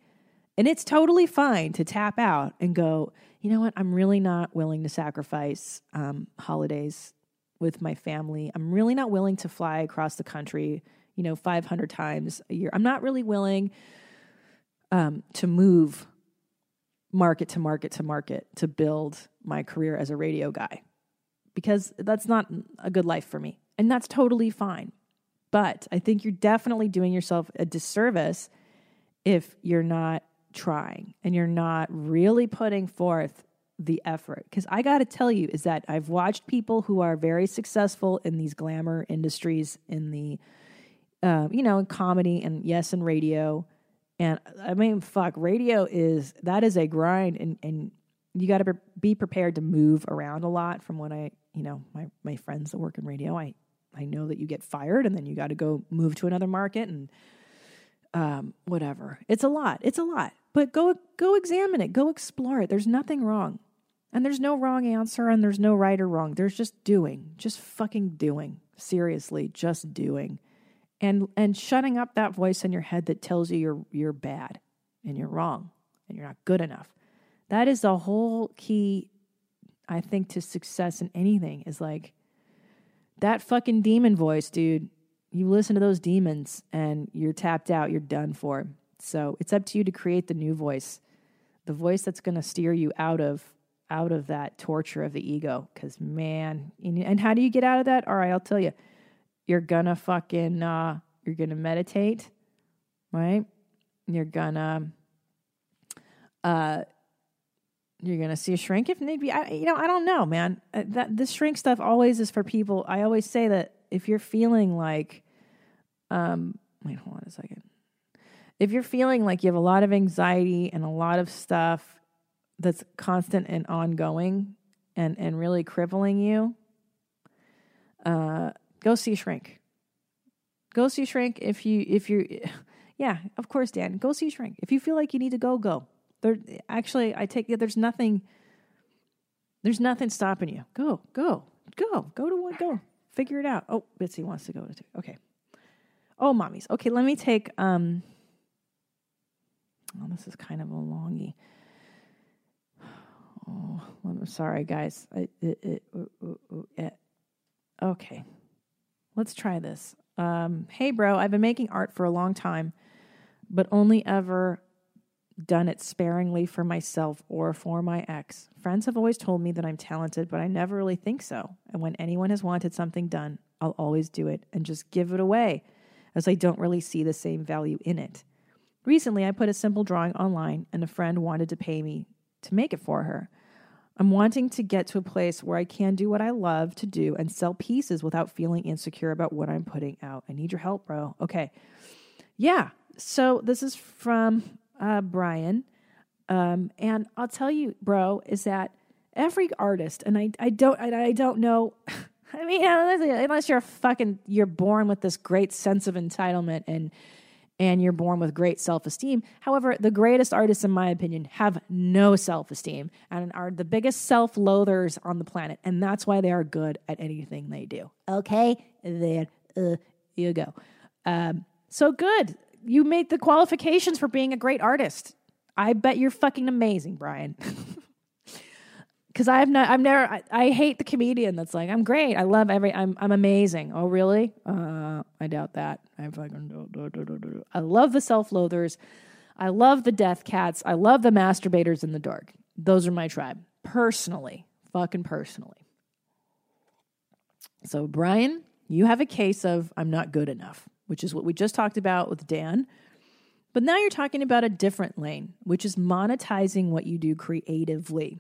S4: And it's totally fine to tap out and go, you know what? I'm really not willing to sacrifice um, holidays with my family. I'm really not willing to fly across the country, you know, 500 times a year. I'm not really willing um, to move market to market to market to build my career as a radio guy because that's not a good life for me. And that's totally fine. But I think you're definitely doing yourself a disservice if you're not trying and you're not really putting forth the effort. Because I got to tell you, is that I've watched people who are very successful in these glamour industries, in the, uh, you know, in comedy and yes, in radio. And I mean, fuck, radio is, that is a grind. And, and you got to be prepared to move around a lot from what I you know, my, my friends that work in radio, I, I know that you get fired and then you got to go move to another market and um, whatever. It's a lot. It's a lot. But go go examine it. Go explore it. There's nothing wrong. And there's no wrong answer and there's no right or wrong. There's just doing. Just fucking doing. Seriously, just doing. And and shutting up that voice in your head that tells you you're you're bad and you're wrong and you're not good enough. That is the whole key I think to success in anything is like that fucking demon voice, dude. You listen to those demons and you're tapped out, you're done for. So it's up to you to create the new voice, the voice that's going to steer you out of out of that torture of the ego. Because man, and how do you get out of that? All right, I'll tell you. You're gonna fucking uh, you're gonna meditate, right? You're gonna uh, you're gonna see a shrink if need be. I, you know, I don't know, man. Uh, that this shrink stuff always is for people. I always say that if you're feeling like, um, wait, hold on a second. If you're feeling like you have a lot of anxiety and a lot of stuff that's constant and ongoing and and really crippling you, uh, go see a shrink. Go see a shrink if you if you, yeah, of course, Dan. Go see a shrink if you feel like you need to go. Go there, actually, I take it. There's nothing. There's nothing stopping you. Go, go, go, go to one. Go, figure it out. Oh, Bitsy wants to go to. Two. Okay. Oh, mommies. Okay, let me take. Um. Oh, this is kind of a longy. Oh, I'm sorry, guys. I, it, it, uh, uh, uh, it, okay, let's try this. Um, hey, bro, I've been making art for a long time, but only ever done it sparingly for myself or for my ex. Friends have always told me that I'm talented, but I never really think so. And when anyone has wanted something done, I'll always do it and just give it away, as I don't really see the same value in it. Recently, I put a simple drawing online, and a friend wanted to pay me to make it for her. I'm wanting to get to a place where I can do what I love to do and sell pieces without feeling insecure about what I'm putting out. I need your help, bro. Okay. Yeah. So this is from uh, Brian. Um, and I'll tell you, bro, is that every artist, and I, I don't, I, I don't know. I mean, unless you're fucking, you're born with this great sense of entitlement and and you're born with great self-esteem. However, the greatest artists, in my opinion, have no self-esteem and are the biggest self-loathers on the planet, and that's why they are good at anything they do. Okay, there uh, you go. Um, so good you made the qualifications for being a great artist. I bet you're fucking amazing, Brian. Cause I've not, I've never, I, I, hate the comedian that's like, I'm great. I love every, I'm, I'm amazing. Oh, really? Uh, I doubt that. I fucking. I love the self-loathers. I love the death cats. I love the masturbators in the dark. Those are my tribe. Personally, fucking personally. So, Brian, you have a case of I'm not good enough, which is what we just talked about with Dan. But now you're talking about a different lane, which is monetizing what you do creatively.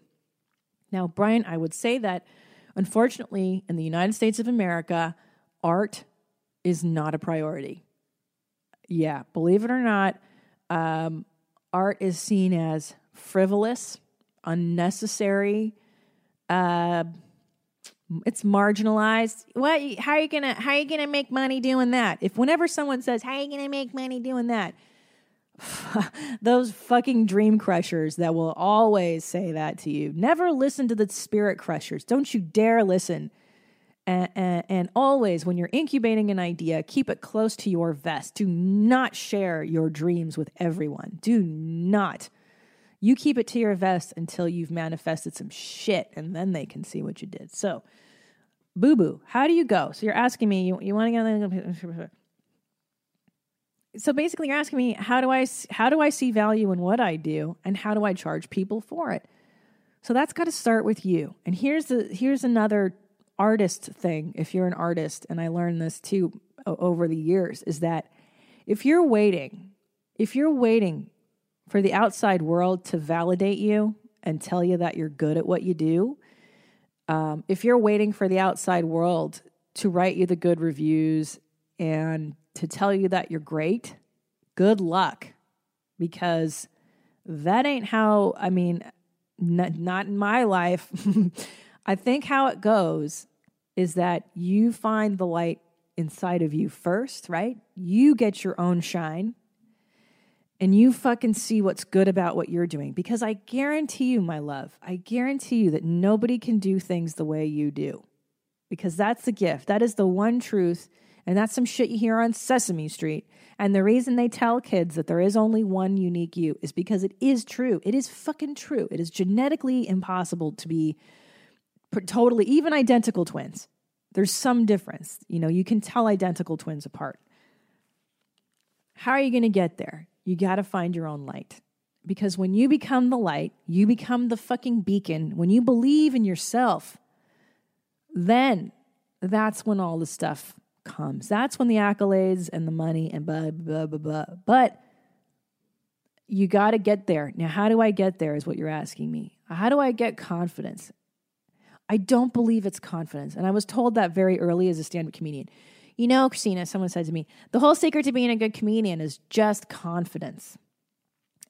S4: Now, Brian, I would say that unfortunately, in the United States of America, art is not a priority. Yeah, believe it or not, um, art is seen as frivolous, unnecessary. Uh, it's marginalized. What? How are you gonna? How are you gonna make money doing that? If whenever someone says, "How are you gonna make money doing that?" those fucking dream crushers that will always say that to you. Never listen to the spirit crushers. Don't you dare listen. And, and, and, always, when you're incubating an idea, keep it close to your vest. Do not share your dreams with everyone. Do not. You keep it to your vest until you've manifested some shit, and then they can see what you did. So, boo boo, how do you go? So, you're asking me, you, you want to get so basically you're asking me how do I how do I see value in what I do and how do I charge people for it? So that's got to start with you. And here's the here's another artist thing if you're an artist and I learned this too over the years is that if you're waiting if you're waiting for the outside world to validate you and tell you that you're good at what you do, um, if you're waiting for the outside world to write you the good reviews and to tell you that you're great, good luck because that ain't how, I mean, n- not in my life. I think how it goes is that you find the light inside of you first, right? You get your own shine and you fucking see what's good about what you're doing. Because I guarantee you, my love, I guarantee you that nobody can do things the way you do. Because that's the gift. That is the one truth and that's some shit you hear on Sesame Street. And the reason they tell kids that there is only one unique you is because it is true. It is fucking true. It is genetically impossible to be totally, even identical twins. There's some difference. You know, you can tell identical twins apart. How are you going to get there? You got to find your own light. Because when you become the light, you become the fucking beacon. When you believe in yourself, then that's when all the stuff comes. That's when the accolades and the money and blah, blah, blah, blah. But you got to get there. Now, how do I get there is what you're asking me. How do I get confidence? I don't believe it's confidence. And I was told that very early as a stand up comedian. You know, Christina, someone said to me, the whole secret to being a good comedian is just confidence.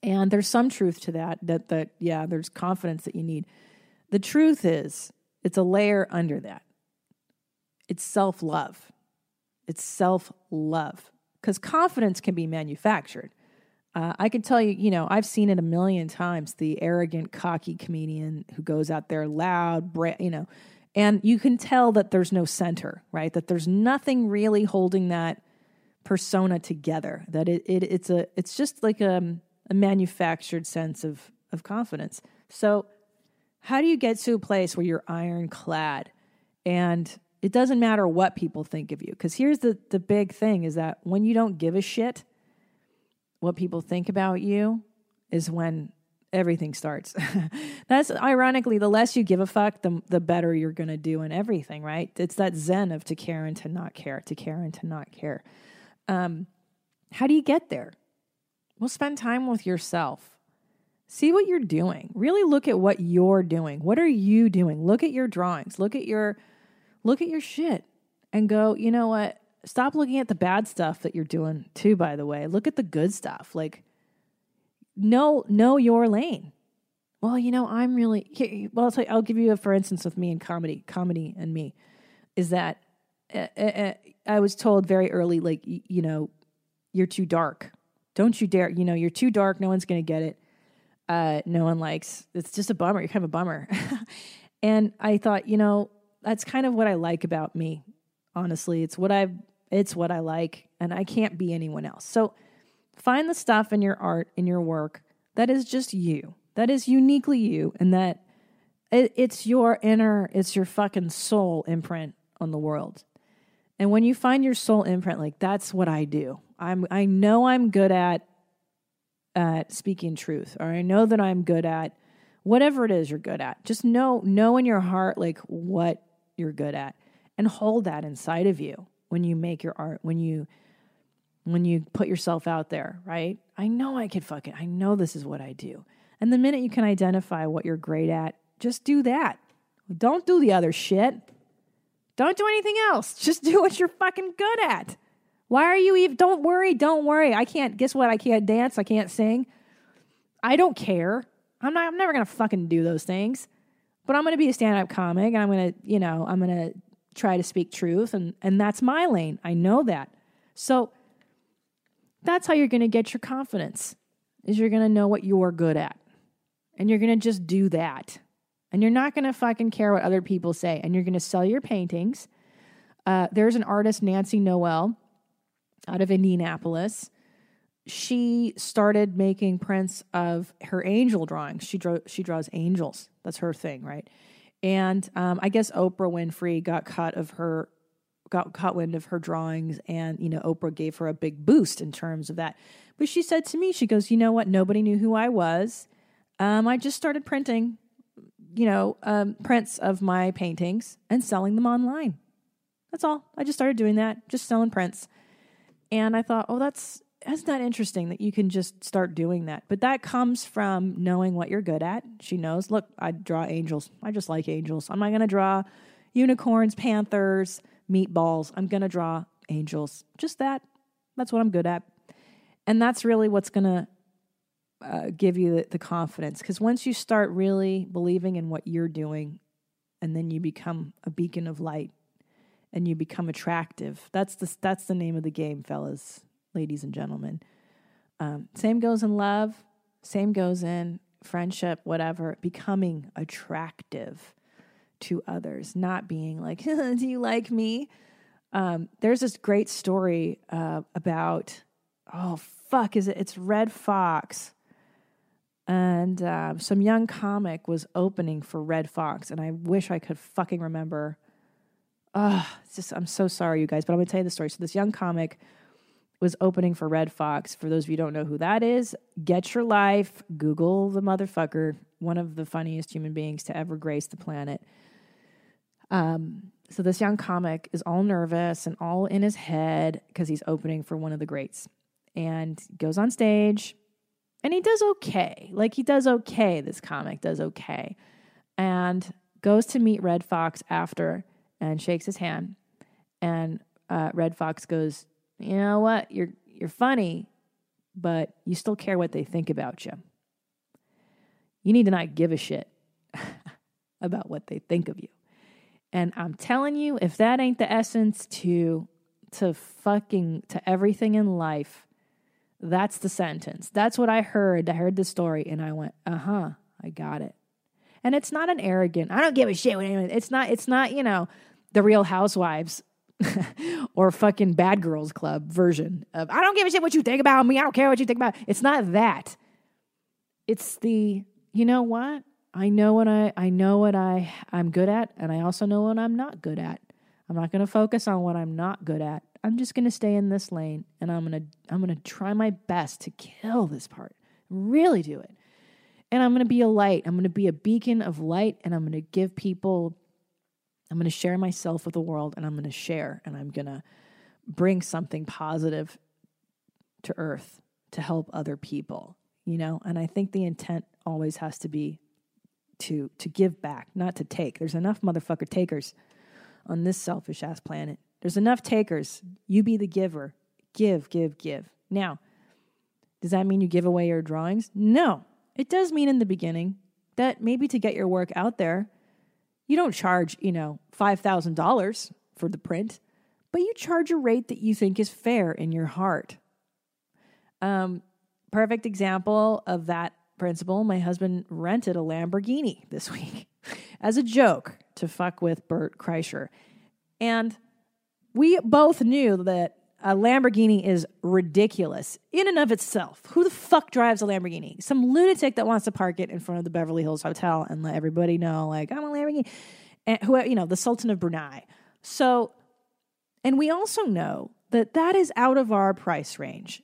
S4: And there's some truth to that, that, that yeah, there's confidence that you need. The truth is, it's a layer under that. It's self love. It's self love because confidence can be manufactured. Uh, I can tell you, you know, I've seen it a million times the arrogant, cocky comedian who goes out there loud, bra- you know, and you can tell that there's no center, right? That there's nothing really holding that persona together. That it, it it's a it's just like a, a manufactured sense of of confidence. So, how do you get to a place where you're ironclad and it doesn't matter what people think of you. Because here's the, the big thing is that when you don't give a shit what people think about you is when everything starts. That's ironically, the less you give a fuck, the, the better you're going to do in everything, right? It's that zen of to care and to not care, to care and to not care. Um, how do you get there? Well, spend time with yourself. See what you're doing. Really look at what you're doing. What are you doing? Look at your drawings. Look at your look at your shit and go, you know what? Stop looking at the bad stuff that you're doing too, by the way. Look at the good stuff. Like, know, know your lane. Well, you know, I'm really, well, I'll, you, I'll give you a, for instance, with me and comedy, comedy and me, is that uh, uh, I was told very early, like, you know, you're too dark. Don't you dare, you know, you're too dark. No one's going to get it. Uh, no one likes, it's just a bummer. You're kind of a bummer. and I thought, you know, that's kind of what I like about me. Honestly, it's what I it's what I like and I can't be anyone else. So Find the stuff in your art, in your work, that is just you, that is uniquely you, and that it, it's your inner, it's your fucking soul imprint on the world. And when you find your soul imprint, like that's what I do. I'm I know I'm good at at speaking truth, or I know that I'm good at whatever it is you're good at. Just know know in your heart like what you're good at and hold that inside of you when you make your art, when you when you put yourself out there, right? I know I could it. I know this is what I do. And the minute you can identify what you're great at, just do that. Don't do the other shit. Don't do anything else. Just do what you're fucking good at. Why are you even? Don't worry. Don't worry. I can't. Guess what? I can't dance. I can't sing. I don't care. I'm not. I'm never gonna fucking do those things. But I'm gonna be a stand-up comic, and I'm gonna, you know, I'm gonna try to speak truth, and and that's my lane. I know that. So that's how you're gonna get your confidence. Is you're gonna know what you're good at, and you're gonna just do that. And you're not gonna fucking care what other people say, and you're gonna sell your paintings. Uh, there's an artist, Nancy Noel, out of Indianapolis. She started making prints of her angel drawings. She draw, she draws angels. That's her thing, right? And um, I guess Oprah Winfrey got cut of her got caught wind of her drawings, and you know Oprah gave her a big boost in terms of that. But she said to me, she goes, "You know what? Nobody knew who I was. Um, I just started printing, you know, um, prints of my paintings and selling them online. That's all. I just started doing that, just selling prints." And I thought, oh, that's that's not interesting that you can just start doing that. But that comes from knowing what you're good at. She knows, look, I draw angels. I just like angels. I'm not going to draw unicorns, panthers, meatballs. I'm going to draw angels. Just that. That's what I'm good at. And that's really what's going to uh, give you the, the confidence. Because once you start really believing in what you're doing, and then you become a beacon of light and you become attractive. That's the that's the name of the game, fellas, ladies and gentlemen. Um, same goes in love. Same goes in friendship, whatever. Becoming attractive to others, not being like, "Do you like me?" Um, there's this great story uh, about oh fuck is it? It's Redd Foxx. And uh, some young comic was opening for Redd Foxx, and I wish I could fucking remember oh, just I'm so sorry, you guys, but I'm gonna tell you the story. So this young comic was opening for Redd Foxx. For those of you don't know who that is, get your life. Google the motherfucker, one of the funniest human beings to ever grace the planet. Um, so this young comic is all nervous and all in his head because he's opening for one of the greats, and goes on stage, and he does okay. Like he does okay. This comic does okay, and goes to meet Redd Foxx after and shakes his hand. And uh, Redd Foxx goes, "You know what? You're you're funny, but you still care what they think about you. You need to not give a shit about what they think of you." And I'm telling you, if that ain't the essence to to fucking to everything in life, that's the sentence. That's what I heard. I heard the story and I went, "Uh huh, I got it." And it's not an arrogant. I don't give a shit what anyone. It's not. It's not. You know, the Real Housewives or fucking Bad Girls Club version of I don't give a shit what you think about me. I don't care what you think about. It's not that. It's the you know what? I know what I I know what I I'm good at and I also know what I'm not good at. I'm not going to focus on what I'm not good at. I'm just going to stay in this lane and I'm going to I'm going to try my best to kill this part. Really do it. And I'm going to be a light. I'm going to be a beacon of light and I'm going to give people I'm going to share myself with the world and I'm going to share and I'm going to bring something positive to earth to help other people, you know? And I think the intent always has to be to to give back, not to take. There's enough motherfucker takers on this selfish ass planet. There's enough takers. You be the giver. Give, give, give. Now, does that mean you give away your drawings? No. It does mean in the beginning that maybe to get your work out there, you don't charge, you know, $5,000 for the print, but you charge a rate that you think is fair in your heart. Um, perfect example of that principle my husband rented a Lamborghini this week as a joke to fuck with Bert Kreischer. And we both knew that a Lamborghini is ridiculous in and of itself. Who the fuck drives a Lamborghini? Some lunatic that wants to park it in front of the Beverly Hills Hotel and let everybody know, like, I'm a Lamborghini. And who, you know, the Sultan of Brunei. So, and we also know that that is out of our price range.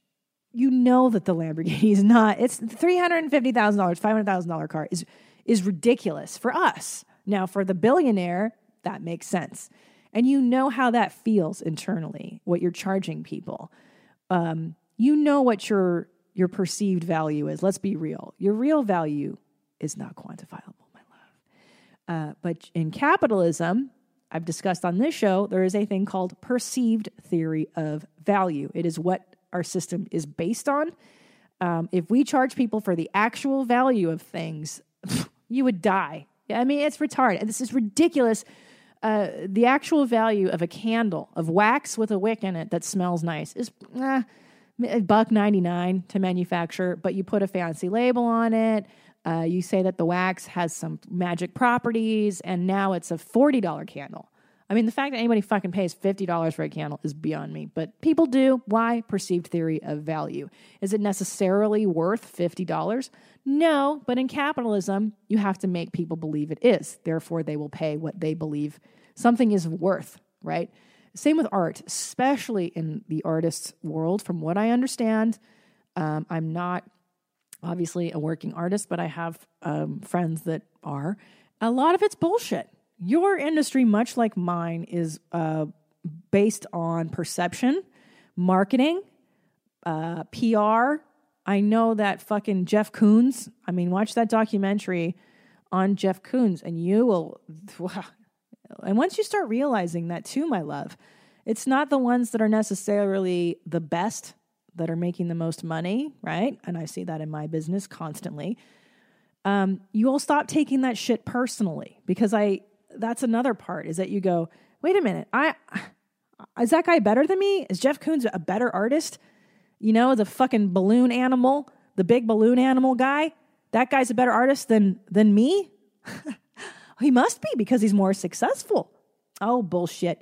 S4: You know that the Lamborghini is not. It's three hundred and fifty thousand dollars, five hundred thousand dollar car is is ridiculous for us. Now, for the billionaire, that makes sense and you know how that feels internally, what you're charging people. Um, you know what your your perceived value is. Let's be real. Your real value is not quantifiable, my love. Uh, but in capitalism, I've discussed on this show, there is a thing called perceived theory of value. It is what our system is based on. Um, if we charge people for the actual value of things, you would die. I mean, it's retarded. This is ridiculous uh, the actual value of a candle of wax with a wick in it that smells nice is eh, buck 99 to manufacture but you put a fancy label on it uh, you say that the wax has some magic properties and now it's a $40 candle i mean the fact that anybody fucking pays $50 for a candle is beyond me but people do why perceived theory of value is it necessarily worth $50 no, but in capitalism, you have to make people believe it is. Therefore, they will pay what they believe something is worth, right? Same with art, especially in the artist's world. From what I understand, um, I'm not obviously a working artist, but I have um, friends that are. A lot of it's bullshit. Your industry, much like mine, is uh, based on perception, marketing, uh, PR, I know that fucking Jeff Koons, I mean, watch that documentary on Jeff Koons and you will, and once you start realizing that too, my love, it's not the ones that are necessarily the best that are making the most money, right? And I see that in my business constantly. Um, you will stop taking that shit personally because I, that's another part is that you go, wait a minute, I, is that guy better than me? Is Jeff Koons a better artist? You know, the fucking balloon animal, the big balloon animal guy. That guy's a better artist than than me. he must be because he's more successful. Oh, bullshit.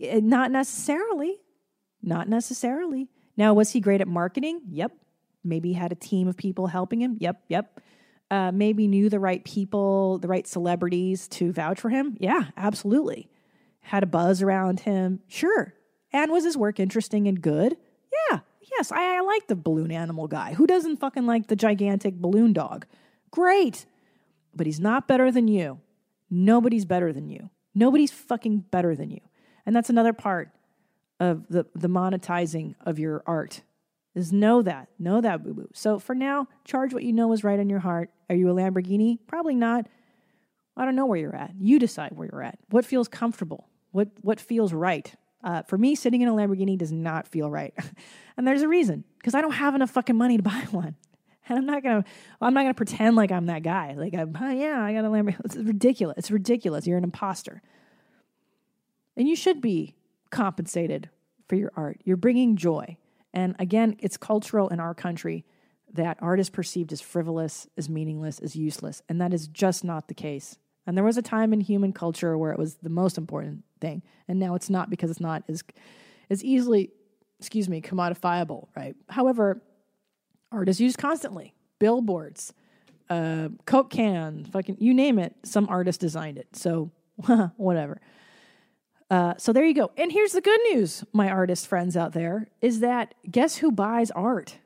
S4: Eh, not necessarily. Not necessarily. Now, was he great at marketing? Yep. Maybe he had a team of people helping him. Yep, yep. Uh, maybe knew the right people, the right celebrities to vouch for him. Yeah, absolutely. Had a buzz around him. Sure. And was his work interesting and good? Yeah, Yes, I, I like the balloon animal guy. Who doesn't fucking like the gigantic balloon dog? Great. But he's not better than you. Nobody's better than you. Nobody's fucking better than you. And that's another part of the, the monetizing of your art is know that. Know that, boo boo. So for now, charge what you know is right in your heart. Are you a Lamborghini? Probably not. I don't know where you're at. You decide where you're at. What feels comfortable? What what feels right? Uh, for me, sitting in a Lamborghini does not feel right, and there's a reason because I don't have enough fucking money to buy one, and I'm not gonna. I'm not gonna pretend like I'm that guy. Like, I'm, oh, yeah, I got a Lamborghini. It's ridiculous. It's ridiculous. You're an imposter, and you should be compensated for your art. You're bringing joy, and again, it's cultural in our country that art is perceived as frivolous, as meaningless, as useless, and that is just not the case. And there was a time in human culture where it was the most important thing. And now it's not because it's not as as easily, excuse me, commodifiable, right? However, art is used constantly. Billboards, uh, Coke can, fucking you name it, some artist designed it. So whatever. Uh, so there you go. And here's the good news, my artist friends out there, is that guess who buys art?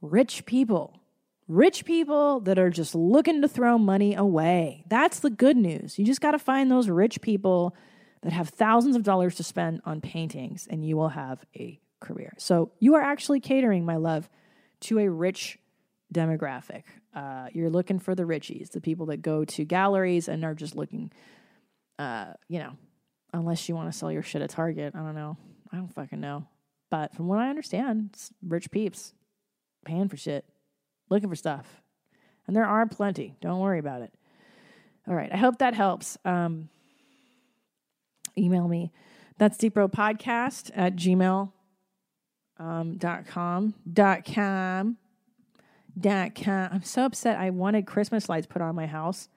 S4: Rich people. Rich people that are just looking to throw money away. That's the good news. You just got to find those rich people that have thousands of dollars to spend on paintings, and you will have a career. So you are actually catering, my love, to a rich demographic. Uh, you're looking for the richies, the people that go to galleries and are just looking, uh, you know, unless you want to sell your shit at Target. I don't know. I don't fucking know. But from what I understand, rich peeps paying for shit, looking for stuff. And there are plenty. Don't worry about it. All right. I hope that helps. Um, email me. That's Deep Bro Podcast at gmail um, dot com dot com dot com. I'm so upset. I wanted Christmas lights put on my house.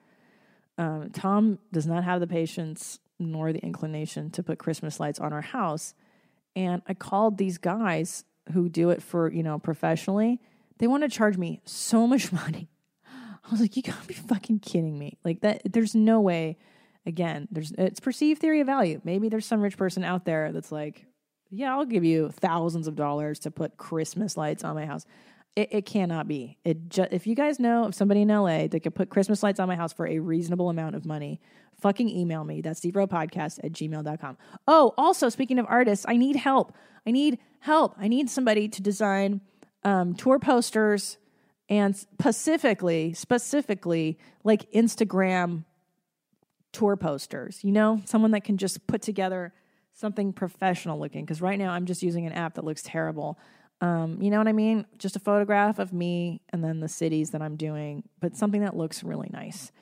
S4: Um, Tom does not have the patience nor the inclination to put Christmas lights on our house. And I called these guys who do it for, you know, professionally. They want to charge me so much money. I was like, you gotta be fucking kidding me. Like that there's no way again, there's it's perceived theory of value. Maybe there's some rich person out there that's like, yeah, I'll give you thousands of dollars to put Christmas lights on my house. It, it cannot be. It ju- if you guys know of somebody in LA that could put Christmas lights on my house for a reasonable amount of money, fucking email me. That's podcast at gmail.com. Oh, also, speaking of artists, I need help. I need help. I need somebody to design um, tour posters and specifically, specifically like Instagram tour posters, you know, someone that can just put together something professional looking. Because right now I'm just using an app that looks terrible. Um, you know what I mean? Just a photograph of me and then the cities that I'm doing, but something that looks really nice.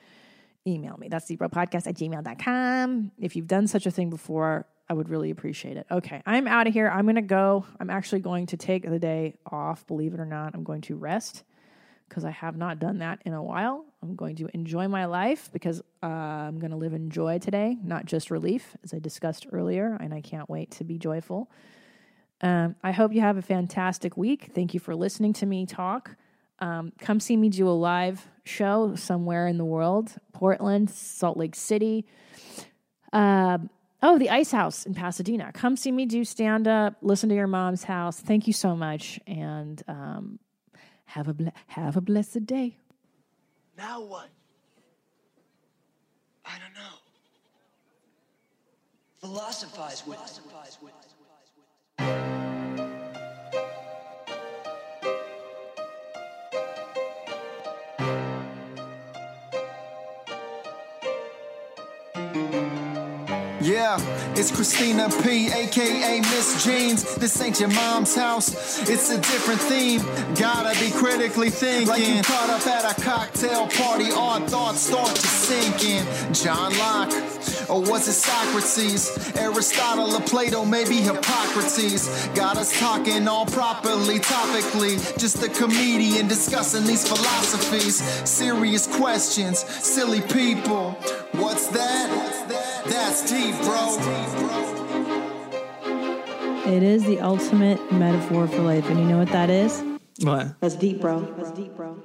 S4: Email me. That's deepbropodcast at gmail.com. If you've done such a thing before, I would really appreciate it. Okay, I'm out of here. I'm going to go. I'm actually going to take the day off, believe it or not. I'm going to rest because I have not done that in a while. I'm going to enjoy my life because uh, I'm going to live in joy today, not just relief, as I discussed earlier, and I can't wait to be joyful. Um, I hope you have a fantastic week. Thank you for listening to me talk. Um, come see me do a live show somewhere in the world Portland, Salt Lake City. Uh, oh, the Ice House in Pasadena. Come see me do stand up, listen to your mom's house. Thank you so much. And um, have, a ble- have a blessed day.
S1: Now what? I don't know. Philosophize with it.
S5: Yeah, it's Christina P, aka Miss Jeans. This ain't your mom's house, it's a different theme. Gotta be critically thinking. Like you caught up at a cocktail party, odd thoughts start to sink in. John Locke, or was it Socrates? Aristotle or Plato, maybe Hippocrates. Got us talking all properly, topically. Just a comedian discussing these philosophies. Serious questions, silly people. What's that? That's deep, bro.
S4: It is the ultimate metaphor for life. And you know what that is?
S6: What?
S4: That's deep, bro. That's deep, bro.